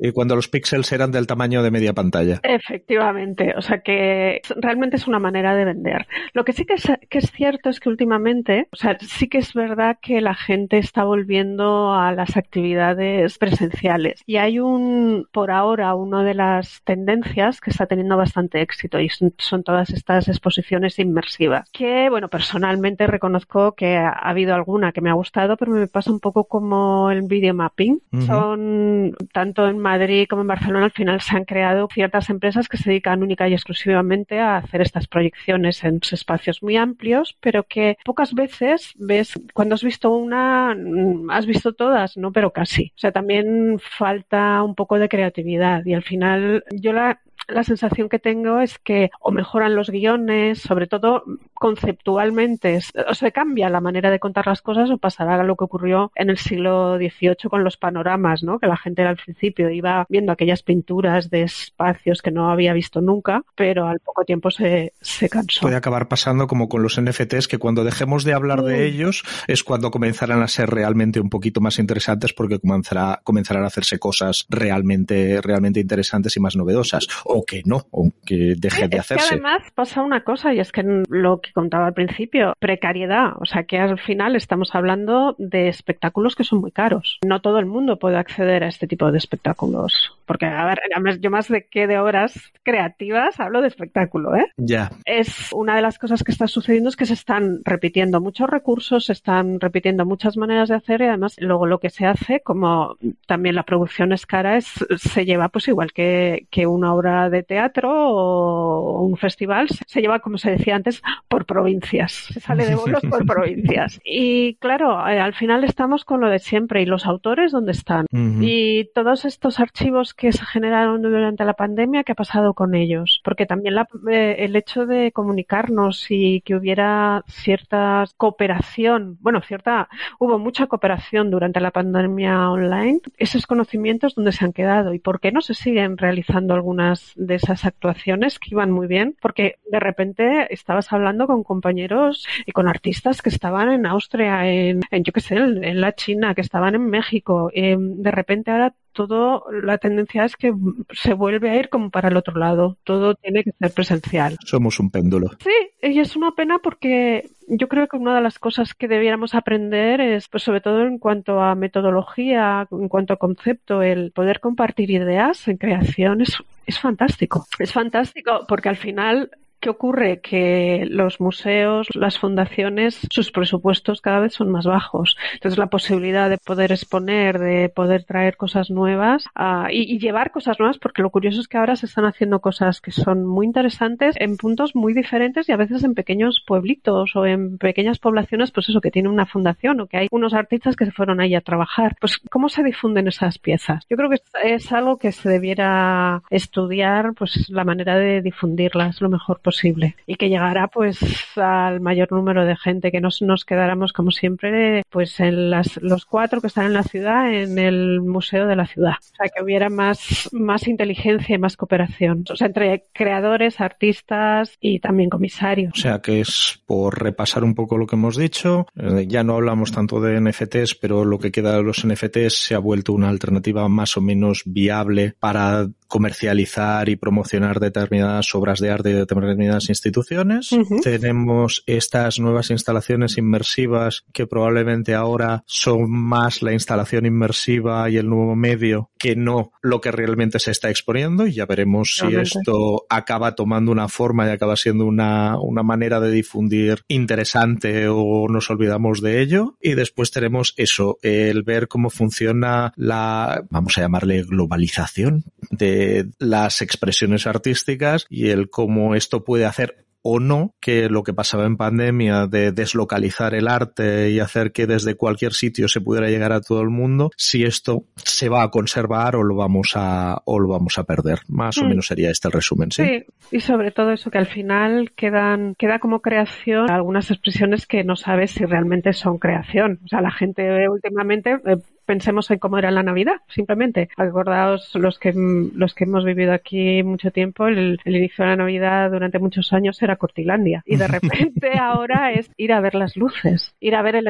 Y cuando los píxeles eran del tamaño de media pantalla. Efectivamente, o sea que realmente es una manera de vender. Lo que sí que es, que es cierto es que últimamente, o sea, sí que es verdad que la gente está volviendo a las actividades presenciales y hay un, por ahora, una de las tendencias que está teniendo bastante éxito y son, son todas estas exposiciones inmersivas. Que, bueno, personalmente reconozco que ha, ha habido alguna que me ha gustado, pero me pasa un poco como el video mapping. Ujú. Son tanto en Madrid como en Barcelona al final se han creado ciertas empresas que se dedican única y exclusivamente a hacer estas proyecciones en espacios muy amplios, pero que pocas veces ves, cuando has visto una, mm, has visto todas, no, pero casi. O sea, también falta un poco de creatividad y al final yo la, la sensación que tengo es que o mejoran los guiones, sobre todo conceptualmente, o se cambia la manera de contar las cosas o pasará lo que ocurrió en el siglo XVIII con los panoramas, ¿no? Que la gente al principio iba viendo aquellas pinturas de espacios que no había visto nunca, pero al poco tiempo se, se cansó. Puede acabar pasando como con los NFTs, que cuando dejemos de hablar de Mm. ellos es cuando comenzarán a ser realmente un poquito más interesantes porque comenzará, comenzarán a hacerse cosas realmente, realmente interesantes y más novedosas. O que no, o que deje de Es que hacerse. además pasa una cosa y es que lo que contaba al principio, precariedad, o sea que al final estamos hablando de espectáculos que son muy caros. No todo el mundo puede acceder a este tipo de espectáculos, porque a ver, además, yo más de que de obras creativas hablo de espectáculo, ¿eh? Ya. es una de las cosas que está sucediendo es que se están repitiendo muchos recursos, se están repitiendo muchas maneras de hacer y además luego lo que se hace, como también la producción es cara, es, se lleva pues igual que, que una obra de teatro o un festival, se, se lleva, como se decía antes, por provincias. Se sale de bolos por provincias. Y claro, eh, al final estamos con lo de siempre. ¿Y los autores dónde están? Ujú. Y todos estos archivos que se generaron durante la pandemia, ¿qué ha pasado con ellos? Porque también la- eh, el hecho de comunicarnos y que hubiera cierta cooperación, bueno, cierta, hubo mucha cooperación durante la pandemia online, esos conocimientos dónde se han quedado y por qué no se siguen realizando algunas de esas actuaciones que iban muy bien, porque de repente estabas hablando con compañeros y con artistas que estaban en Austria, en, en yo qué sé, en, la China, que estaban en México, eh, de repente ahora todo, la tendencia es que se vuelve a ir como para el otro lado, todo tiene que ser presencial. Somos un péndulo. Sí, y es una pena porque yo creo que una de las cosas que debiéramos aprender es, pues sobre todo en cuanto a metodología, en cuanto a concepto, el poder compartir ideas en creación es, es fantástico. Es fantástico porque al final ¿Qué ocurre? Que los museos, las fundaciones, sus presupuestos cada vez son más bajos. Entonces la posibilidad de poder exponer, de poder traer cosas nuevas ah, y, llevar cosas nuevas, porque lo curioso es que ahora se están haciendo cosas que son muy interesantes en puntos muy diferentes y a veces en pequeños pueblitos o en pequeñas poblaciones, pues eso, que tiene una fundación o que hay unos artistas que se fueron ahí a trabajar. Pues ¿cómo se difunden esas piezas? Yo creo que es algo que se debiera estudiar, pues la manera de difundirlas lo mejor posible posible y que llegara pues al mayor número de gente, que nos, nos quedáramos como siempre pues en las, los cuatro que están en la ciudad en el museo de la ciudad. O sea, que hubiera más, más inteligencia y más cooperación. O sea, entre creadores, artistas y también comisarios. O sea, que es por repasar un poco lo que hemos dicho, eh, ya no hablamos tanto de NFTs, pero lo que queda de los NFTs se ha vuelto una alternativa más o menos viable para comercializar y promocionar determinadas obras de arte de determinadas instituciones. Tenemos estas nuevas instalaciones inmersivas que probablemente ahora son más la instalación inmersiva y el nuevo medio que no lo que realmente se está exponiendo y ya veremos si esto acaba tomando una forma y acaba siendo una, una manera de difundir interesante o nos olvidamos de ello. Y después tenemos eso, el ver cómo funciona la, vamos a llamarle globalización de las expresiones artísticas y el cómo esto puede hacer o no que lo que pasaba en pandemia de deslocalizar el arte y hacer que desde cualquier sitio se pudiera llegar a todo el mundo, si esto se va a conservar o lo vamos a o lo vamos a perder. Más o Mm. menos sería este el resumen, ¿sí? Sí, y sobre todo eso que al final quedan, queda como creación algunas expresiones que no sabes si realmente son creación. O sea, la gente últimamente eh, pensemos en cómo era la Navidad, simplemente. Acordaos los que los que hemos vivido aquí mucho tiempo, el, el inicio de la Navidad durante muchos años era Cortilandia y de repente ahora es ir a ver las luces, ir a ver el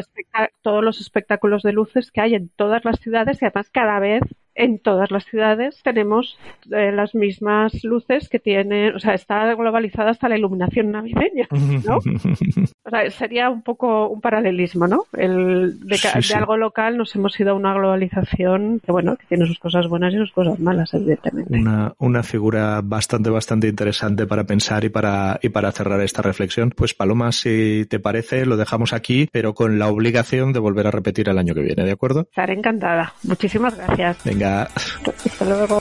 todos los espectáculos de luces que hay en todas las ciudades y además cada vez en todas las ciudades tenemos eh, las mismas luces que tienen, o sea, está globalizada hasta la iluminación navideña, ¿no? O sea, sería un poco un paralelismo, ¿no? El de, ca- Sí, de sí. algo local nos hemos ido a una globalización que, bueno, que tiene sus cosas buenas y sus cosas malas, evidentemente. Una, una figura bastante, bastante interesante para pensar y para, y para cerrar esta reflexión. Pues Paloma, si te parece, lo dejamos aquí, pero con la obligación de volver a repetir el año que viene, ¿de acuerdo? Estaré encantada. Muchísimas gracias. Venga, Hasta luego.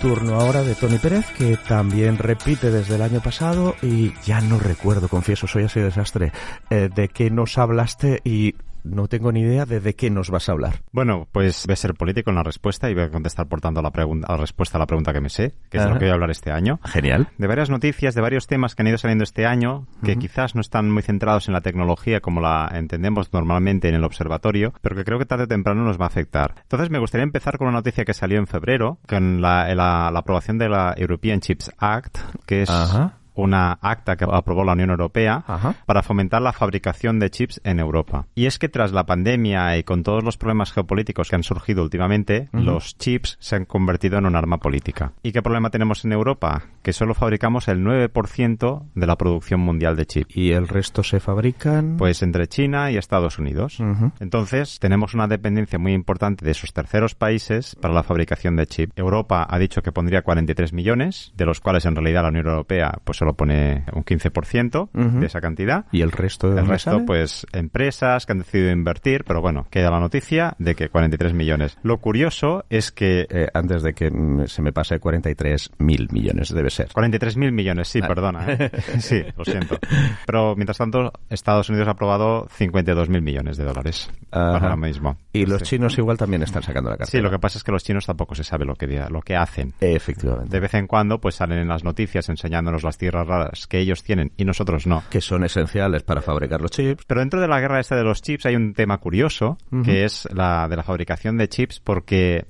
Turno ahora de Tony Pérez, que también repite desde el año pasado y ya no recuerdo, confieso, soy así de desastre, eh, de qué nos hablaste y no tengo ni idea de de qué nos vas a hablar. Bueno, pues voy a ser político en la respuesta y voy a contestar por tanto la, pregunta, la respuesta a la pregunta que me sé, que es de lo que voy a hablar este año. Genial. De varias noticias, de varios temas que han ido saliendo este año, que quizás no están muy centrados en la tecnología como la entendemos normalmente en el observatorio, pero que creo que tarde o temprano nos va a afectar. Entonces me gustaría empezar con una noticia que salió en febrero, con la, la- la aprobación de la European Chips Act, que es Ajá. Una acta que aprobó la Unión Europea Ajá. para fomentar la fabricación de chips en Europa. Y es que tras la pandemia y con todos los problemas geopolíticos que han surgido últimamente, Ujú. los chips se han convertido en un arma política. ¿Y qué problema tenemos en Europa? Que solo fabricamos el 9% de la producción mundial de chips. ¿Y el resto se fabrican? Pues entre China y Estados Unidos. Ujú. Entonces, tenemos una dependencia muy importante de esos terceros países para la fabricación de chip. Europa ha dicho que pondría 43 millones, de los cuales en realidad la Unión Europea pues solo pone un 15% Ujú. de esa cantidad. ¿Y el resto de El resto, sale? pues, empresas que han decidido invertir, pero bueno, queda la noticia de que 43 millones. Lo curioso es que... Eh, antes de que mm, se me pase 43 mil millones, debe ser. 43 mil millones, sí, Vale. perdona. ¿eh? Sí, lo siento. Pero mientras tanto, Estados Unidos ha aprobado 52 mil millones de dólares para ahora mismo. Y los chinos igual también están sacando la cartera. Sí, lo que pasa es que los chinos tampoco se sabe lo que, lo que hacen. Efectivamente. De vez en cuando, pues salen en las noticias enseñándonos las tierras raras que ellos tienen y nosotros no. Que son esenciales para fabricar los chips. Pero dentro de la guerra esta de los chips hay un tema curioso, que es la de la fabricación de chips, porque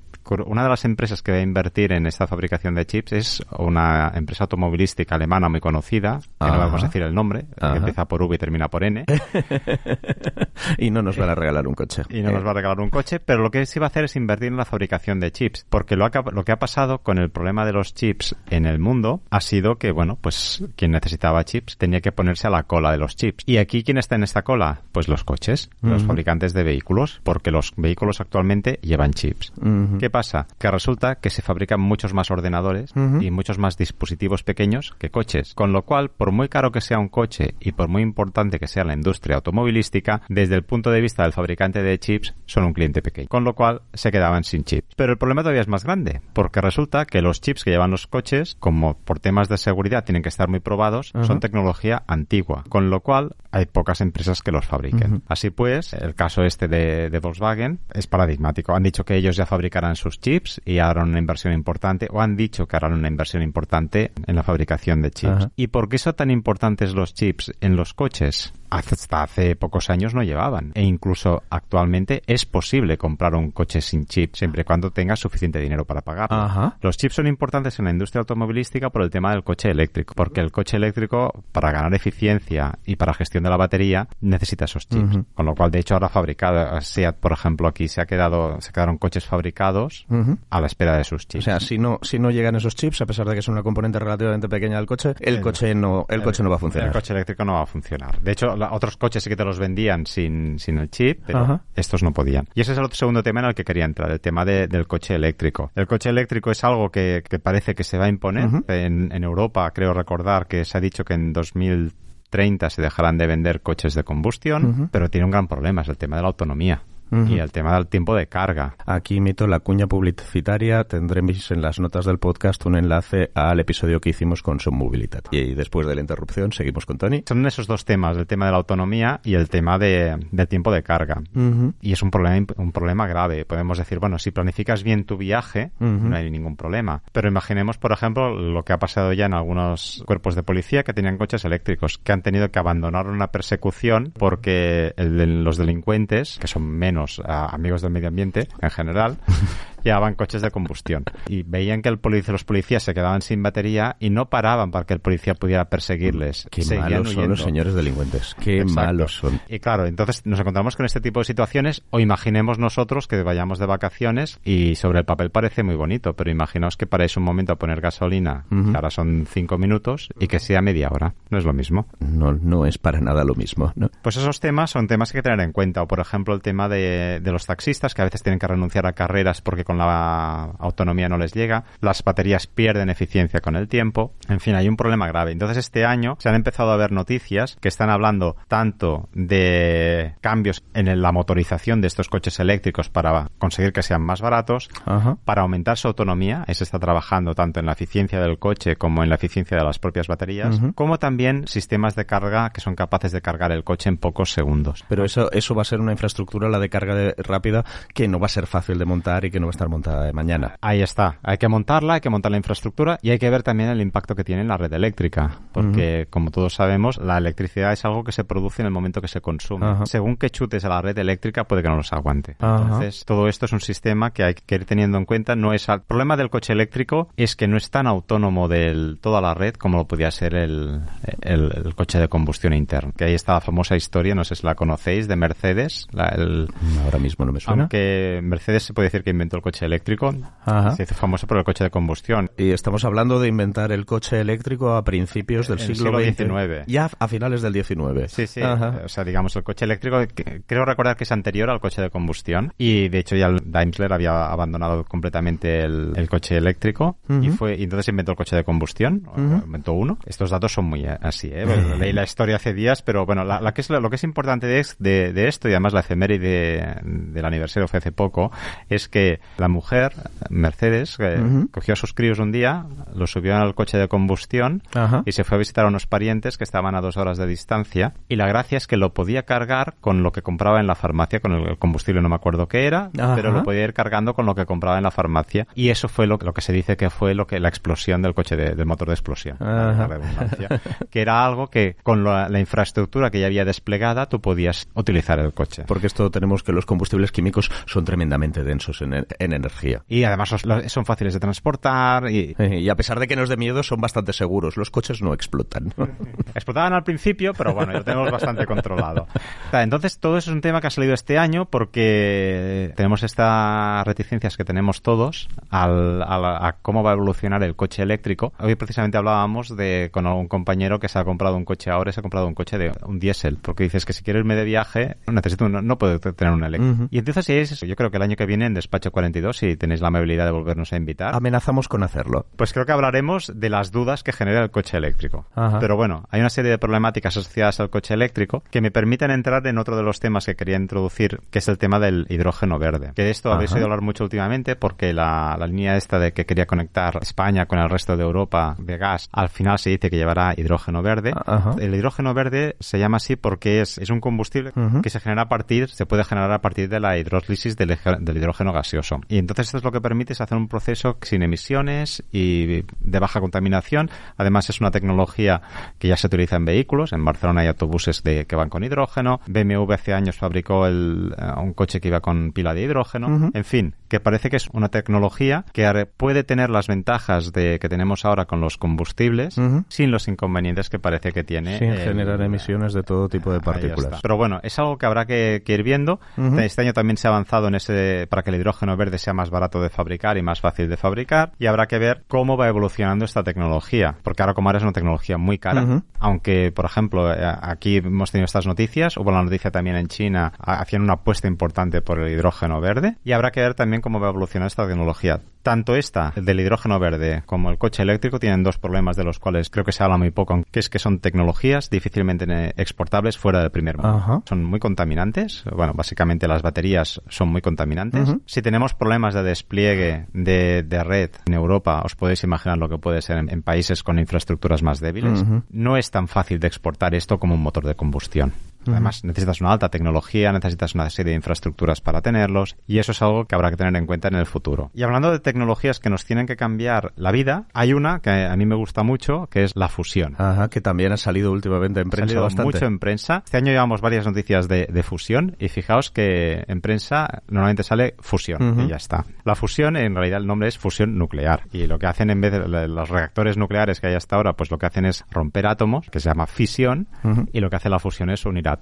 una de las empresas que va a invertir en esta fabricación de chips es una empresa automovilística alemana muy conocida, que no vamos a decir el nombre, Ajá. que empieza por V y termina por N. y no nos van a regalar un coche. y no nos va a regalar un coche, pero lo que sí va a hacer es invertir en la fabricación de chips, porque lo, ha- lo que ha pasado con el problema de los chips en el mundo ha sido que, bueno, pues quien necesitaba chips tenía que ponerse a la cola de los chips. ¿Y aquí quién está en esta cola? Pues los coches, los fabricantes de vehículos, porque los vehículos actualmente llevan chips. Ujú. ¿Qué pasa? Que resulta que se fabrican muchos más ordenadores Ujú. y muchos más dispositivos pequeños que coches. Con lo cual, por muy caro que sea un coche y por muy importante que sea la industria automovilística, desde el punto de vista del fabricante de chips, son un cliente pequeño. Con lo cual, se quedaban sin chips. Pero el problema todavía es más grande, porque resulta que los chips que llevan los coches, como por temas de seguridad tienen que estar muy probados, Ajá. son tecnología antigua. Con lo cual, hay pocas empresas que los fabriquen. Ujú. Así pues, el caso este de, de Volkswagen es paradigmático. Han dicho que ellos ya fabricarán sus chips y harán una inversión importante, o han dicho que harán una inversión importante en la fabricación de chips. Ajá. ¿Y por qué son tan importantes los chips en los coches? Hasta hace pocos años no llevaban. E incluso actualmente es posible comprar un coche sin chip, siempre y cuando tengas suficiente dinero para pagarlo. Ajá. Los chips son importantes en la industria automovilística por el tema del coche eléctrico, porque el coche eléctrico, para ganar eficiencia y para gestión de la batería, necesita esos chips. Con lo cual, de hecho, ahora fabricado, SEAT, por ejemplo, aquí se ha quedado, se quedaron coches fabricados a la espera de sus chips. O sea, si no, si no llegan esos chips, a pesar de que es una componente relativamente pequeña del coche, el, El- coche no, el, coche no va a funcionar. El coche eléctrico no va a funcionar. De hecho, la- otros coches sí que te los vendían sin, sin el chip, pero Ajá. estos no podían. Y ese es el segundo tema en el que quería entrar, el tema de- del coche eléctrico. El coche eléctrico es algo que, que parece que se va a imponer. En, en Europa, creo recordar que se ha dicho que en 2030 se dejarán de vender coches de combustión, pero tiene un gran problema, es el tema de la autonomía. Ujú. Y el tema del tiempo de carga. Aquí imito la cuña publicitaria. Tendremos en las notas del podcast un enlace al episodio que hicimos con Son Mobilitat. Y después de la interrupción, seguimos con Tony. Son esos dos temas, el tema de la autonomía y el tema de, del tiempo de carga. Ujú. Y es un problema, un problema grave. Podemos decir, bueno, si planificas bien tu viaje, Ujú. no hay ningún problema. Pero imaginemos, por ejemplo, lo que ha pasado ya en algunos cuerpos de policía que tenían coches eléctricos, que han tenido que abandonar una persecución porque el de- los delincuentes, que son menos amigos del medio ambiente en general, llevaban coches de combustión. Y veían que el polic- los policías se quedaban sin batería y no paraban para que el policía pudiera perseguirles. Qué Seguían malos son los huyendo. señores delincuentes. Qué Exacto. malos son. Y claro, entonces nos encontramos con este tipo de situaciones o imaginemos nosotros que vayamos de vacaciones y sobre el papel parece muy bonito, pero imaginaos que paráis un momento a poner gasolina, Ujú. que ahora son cinco minutos, y que sea media hora. No es lo mismo. No, no es para nada lo mismo. ¿no? Pues esos temas son temas que hay que tener en cuenta. O por ejemplo el tema de, de los taxistas que a veces tienen que renunciar a carreras porque con la autonomía no les llega. Las baterías pierden eficiencia con el tiempo. En fin, hay un problema grave. Entonces este año se han empezado a ver noticias que están hablando tanto de cambios en la motorización de estos coches eléctricos para conseguir que sean más baratos, Ajá. para aumentar su autonomía, se está trabajando tanto en la eficiencia del coche como en la eficiencia de las propias baterías, como también sistemas de carga que son capaces de cargar el coche en pocos segundos. Pero eso, eso va a ser una infraestructura, la de carga de- rápida, que no va a ser fácil de montar y que no va a estar montada de mañana. Ahí está. Hay que montarla, hay que montar la infraestructura y hay que ver también el impacto que tiene en la red eléctrica. Porque, como todos sabemos, la electricidad es algo que se produce en el momento que se consume. Según que chutes a la red eléctrica, puede que no los aguante. Entonces, todo esto es un sistema que hay que ir teniendo en cuenta. No es al- El problema del coche eléctrico es que no es tan autónomo de toda la red como lo podía ser el, el- el coche de combustión interna. Que ahí está la famosa historia, no sé si la conocéis, de Mercedes. la- el, Ahora mismo no me suena. aunque Mercedes se puede decir que inventó el coche eléctrico, Ajá. se hizo famoso por el coche de combustión. Y estamos hablando de inventar el coche eléctrico a principios del El siglo, siglo. XIX. Ya a finales del XIX. Sí, sí. Ajá. O sea, digamos, el coche eléctrico, que- creo recordar que es anterior al coche de combustión. Y de hecho ya el Daimler había abandonado completamente el, el coche eléctrico. Y Ujú. fue y entonces inventó el coche de combustión. o Ujú. Inventó uno. Estos datos son muy eh, así, ¿eh? Bueno, leí la historia hace días, pero bueno, la, la que es, lo que es importante de, de, de esto, y además la efeméride del aniversario fue hace poco, es que la mujer, Mercedes, eh, Ujú. cogió a sus críos un día, los subió al coche de combustión Ajá. y se fue a visitar a unos parientes que estaban a dos horas de distancia. Y la gracia es que lo podía cargar con lo que compraba en la farmacia, con el combustible, no me acuerdo qué era, Ajá. pero lo podía ir cargando con lo que compraba en la farmacia. Y eso fue lo, lo que se dice que fue lo que la explosión del coche de- del motor de explosión, la redundancia, que era algo que con la, la infraestructura que ya había desplegada tú podías utilizar el coche. Porque esto tenemos que los combustibles químicos son tremendamente densos en, en energía. Y además son fáciles de transportar y, Y a pesar de que nos dé miedo, son bastante seguros. Los coches no explotan. Explotaban al principio, pero bueno, ya lo tenemos bastante controlado. Entonces, todo eso es un tema que ha salido este año porque tenemos estas reticencias que tenemos todos al- al- a, cómo va a evolucionar el coche eléctrico. Hoy precisamente hablábamos de con algún compañero que se ha comprado un coche ahora y se ha comprado un coche de un diésel, porque dices que si quiero irme de viaje, necesito no puedo tener un eléctrico. Y entonces es, yo creo que el año que viene en Despacho 42 si tenéis la amabilidad de volvernos a invitar. Amenazamos con hacerlo. Pues creo que hablaremos de las dudas que genera el coche eléctrico. Ajá. Pero bueno, hay una serie de problemáticas asociadas al coche eléctrico que me permiten entrar en otro de los temas que quería introducir, que es el tema del hidrógeno verde. Que de esto habéis Ajá. oído hablar mucho últimamente porque la, la línea esta de que quería conectar España con el resto de Europa de gas, al final se dice que llevará hidrógeno verde. Ajá. El hidrógeno verde se llama así porque es, es un combustible que se genera a partir, se puede generar a partir de la hidrólisis del, del hidrógeno gaseoso. Y entonces esto es lo que permite es hacer un proceso sin emisiones y de baja contaminación. Además es una tecnología que ya se utiliza en vehículos. En Barcelona hay autobuses de, que van con hidrógeno. BMW hace años fabricó el, eh, un coche que iba con pila de hidrógeno. Ujú. En fin, que parece que es una tecnología que puede tener las ventajas de que tenemos ahora con los combustibles Ujú. sin los inconvenientes que parece que tiene Sin el- generar emisiones de todo tipo de partículas. Pero bueno, es algo que habrá que, que ir viendo. Ujú. Este año también se ha avanzado en ese para que el hidrógeno verde sea más barato de fabricar y más fácil de fabricar. Y habrá que ver cómo va evolucionando esta tecnología. Porque ahora como ahora es una tecnología muy cara. Aunque, por ejemplo, eh, aquí hemos tenido estas noticias. Hubo la noticia también en China. ha- Hacían una apuesta importante por el hidrógeno verde. Y habrá que ver también cómo va a evolucionar esta tecnología. Tanto esta, el del hidrógeno verde, como el coche eléctrico tienen dos problemas de los cuales creo que se habla muy poco, que es que son tecnologías difícilmente exportables fuera del primer mundo. Ajá. Son muy contaminantes. Bueno, básicamente las baterías son muy contaminantes. Si tenemos problemas de despliegue de, de red en Europa, os podéis imaginar lo que puede ser en, en países con infraestructuras más débiles. No es tan fácil de exportar esto como un motor de combustión. Además, necesitas una alta tecnología, necesitas una serie de infraestructuras para tenerlos, y eso es algo que habrá que tener en cuenta en el futuro. Y hablando de tecnologías que nos tienen que cambiar la vida, hay una que a mí me gusta mucho, que es la fusión. Ajá, que también ha salido últimamente en Ha prensa salido bastante. mucho en prensa. Este año llevamos varias noticias de, de fusión y fijaos que en prensa normalmente sale fusión Ujú. y ya está. La fusión en realidad el nombre es fusión nuclear y lo que hacen en vez de los reactores nucleares que hay hasta ahora, pues lo que hacen es romper átomos, que se llama fisión, Ujú. y lo que hace la fusión es unir átomos.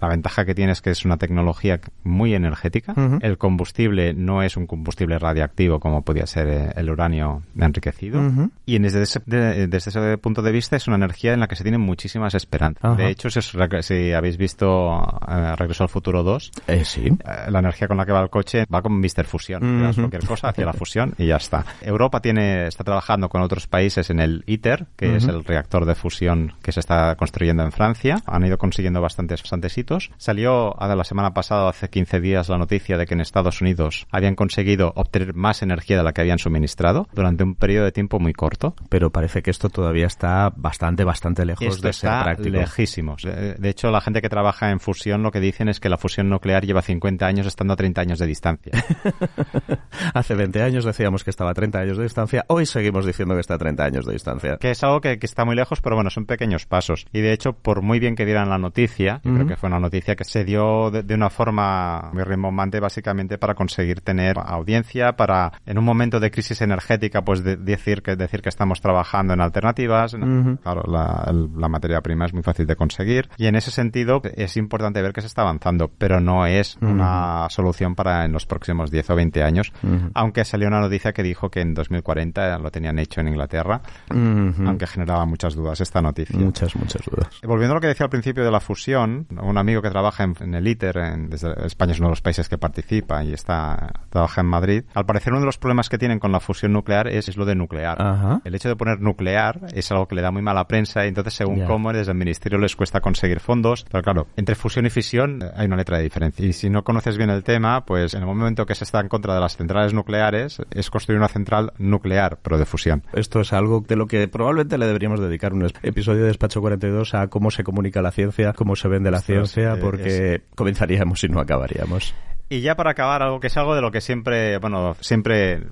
La ventaja que tiene es que es una tecnología muy energética. El combustible no es un combustible radiactivo como podía ser eh, el uranio enriquecido. Ujú. Y desde ese, de- desde ese punto de vista es una energía en la que se tienen muchísimas esperanzas. De hecho, si, os rec- si habéis visto eh, Regreso al Futuro 2, Eh, sí. eh, la energía con la que va el coche va con Mr. Fusión. Cualquier cosa hacia la fusión y ya está. Europa tiene, está trabajando con otros países en el ITER, que es el reactor de fusión que se está construyendo en Francia. Han ido consiguiendo bastantes, bastantes hitos. Salió a la semana pasada, hace 15 días, la noticia de que en Estados Unidos habían conseguido obtener más energía de la que habían suministrado durante un periodo de tiempo muy corto. Pero parece que esto todavía está bastante, bastante lejos Esto de ser está práctico. lejísimos. De, hecho, la gente que trabaja en fusión lo que dicen es que la fusión nuclear lleva 50 años estando a 30 años de distancia. Hace 20 años decíamos que estaba a 30 años de distancia, hoy seguimos diciendo que está a 30 años de distancia. que es algo que, que está muy lejos, pero bueno, son pequeños pasos. Y de hecho, por muy bien que dieran la noticia, yo creo Ujú. que fue una noticia que se dio de, de una forma muy rimbombante, básicamente para conseguir tener audiencia, para en un momento de crisis energética, pues de- decir que decir que estamos trabajando en alternativas. Ujú. Claro, la, el- la materia prima es muy fácil de conseguir. Y en ese sentido, es importante ver que se está avanzando, pero no es Ujú. una solución para en los próximos 10 o 20 años. Aunque salió una noticia que dijo que en 2040 lo tenían hecho en Inglaterra, aunque generaba muchas dudas esta noticia. Muchas, muchas dudas. Volviendo a lo que decía al principio de la fusión, un amigo que trabaja en, en el ITER, en- desde España es uno de los países que participa y está trabaja en Madrid, al parecer uno de los problemas que tienen con la fusión nuclear es, es lo de nuclear. Ajá. El hecho de poner nuclear es algo que le da muy mala prensa y entonces según Ya. cómo desde el ministerio les cuesta conseguir fondos, pero claro, entre fusión y fisión eh, hay una letra de diferencia. Y si no conoces bien el tema, pues en el momento que se está en contra de las centrales nucleares es construir una central nuclear, pero de fusión. Esto es algo de lo que probablemente le deberíamos dedicar un episodio de Despacho 42 a cómo se comunica la ciencia, cómo se vende la Esto es, ciencia, eh, porque comenzaríamos y no acabaríamos. Y ya para acabar, algo que es algo de lo que siempre, bueno, siempre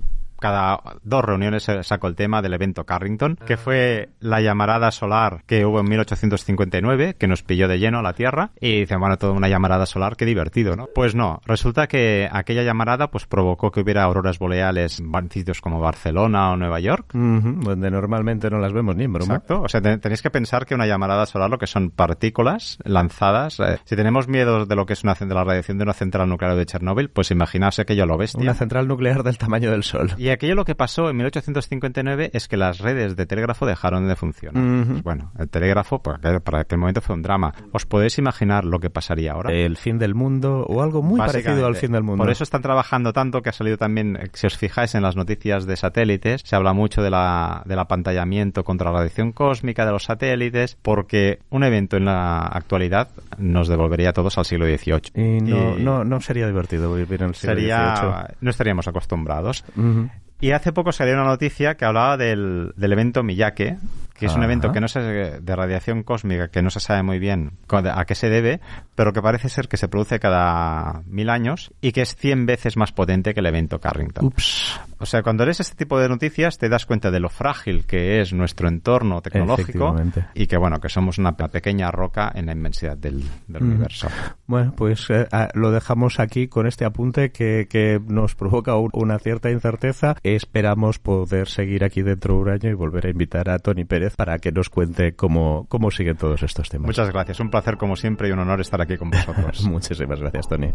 cada dos reuniones saco el tema del evento Carrington, que fue la llamarada solar que hubo en 1859, que nos pilló de lleno a la Tierra, y dicen, bueno, toda una llamarada solar, qué divertido, ¿no? Pues no, resulta que aquella llamarada pues provocó que hubiera auroras boreales en sitios como Barcelona o Nueva York, donde normalmente no las vemos ni en broma. Exacto. O sea, ten- tenéis que pensar que una llamarada solar lo que son partículas lanzadas. eh, si tenemos miedo de lo que es una, de la radiación de una central nuclear de Chernóbil, pues imaginaos aquello a lo bestia. Una central nuclear del tamaño del Sol. Y Y aquello lo que pasó en 1859 es que las redes de telégrafo dejaron de funcionar. Ujú. Bueno, el telégrafo pues, para aquel momento fue un drama. ¿Os podéis imaginar lo que pasaría ahora? El fin del mundo o algo muy parecido al fin del mundo. Por eso están trabajando tanto que ha salido también, si os fijáis en las noticias de satélites, se habla mucho de la, del apantallamiento contra la radiación cósmica de los satélites, porque un evento en la actualidad nos devolvería a todos al siglo XVIII. Y no, Y no, no sería divertido vivir en el siglo sería, XVIII. no estaríamos acostumbrados. Y hace poco salió una noticia que hablaba del, del evento Miyake, que es un evento que no se, de radiación cósmica que no se sabe muy bien a qué se debe, pero que parece ser que se produce cada mil años y que es 100 veces más potente que el evento Carrington. Ups. O sea, cuando lees este tipo de noticias te das cuenta de lo frágil que es nuestro entorno tecnológico y que bueno, que somos una pe- pequeña roca en la inmensidad del, del Ujú. universo. Bueno, pues eh, ah, lo dejamos aquí con este apunte que, que nos provoca un- una cierta incerteza. Esperamos poder seguir aquí dentro de un año y volver a invitar a Tony Pérez para que nos cuente cómo, cómo siguen todos estos temas. Muchas gracias, un placer como siempre y un honor estar Muchísimas gracias, Tony.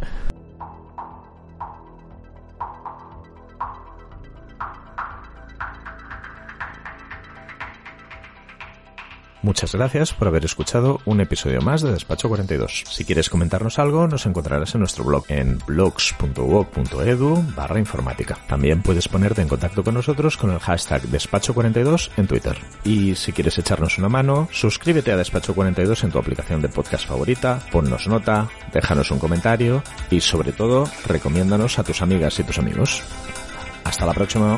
Muchas gracias por haber escuchado un episodio más de Despacho 42. Si quieres comentarnos algo, nos encontrarás en nuestro blog en blogs.uoc.edu barra. También puedes ponerte en contacto con nosotros con el hashtag Despacho 42 en Twitter. Y si quieres echarnos una mano, suscríbete a Despacho 42 en tu aplicación de podcast favorita, ponnos nota, déjanos un comentario y sobre todo, recomiéndanos a tus amigas y tus amigos. Hasta la próxima.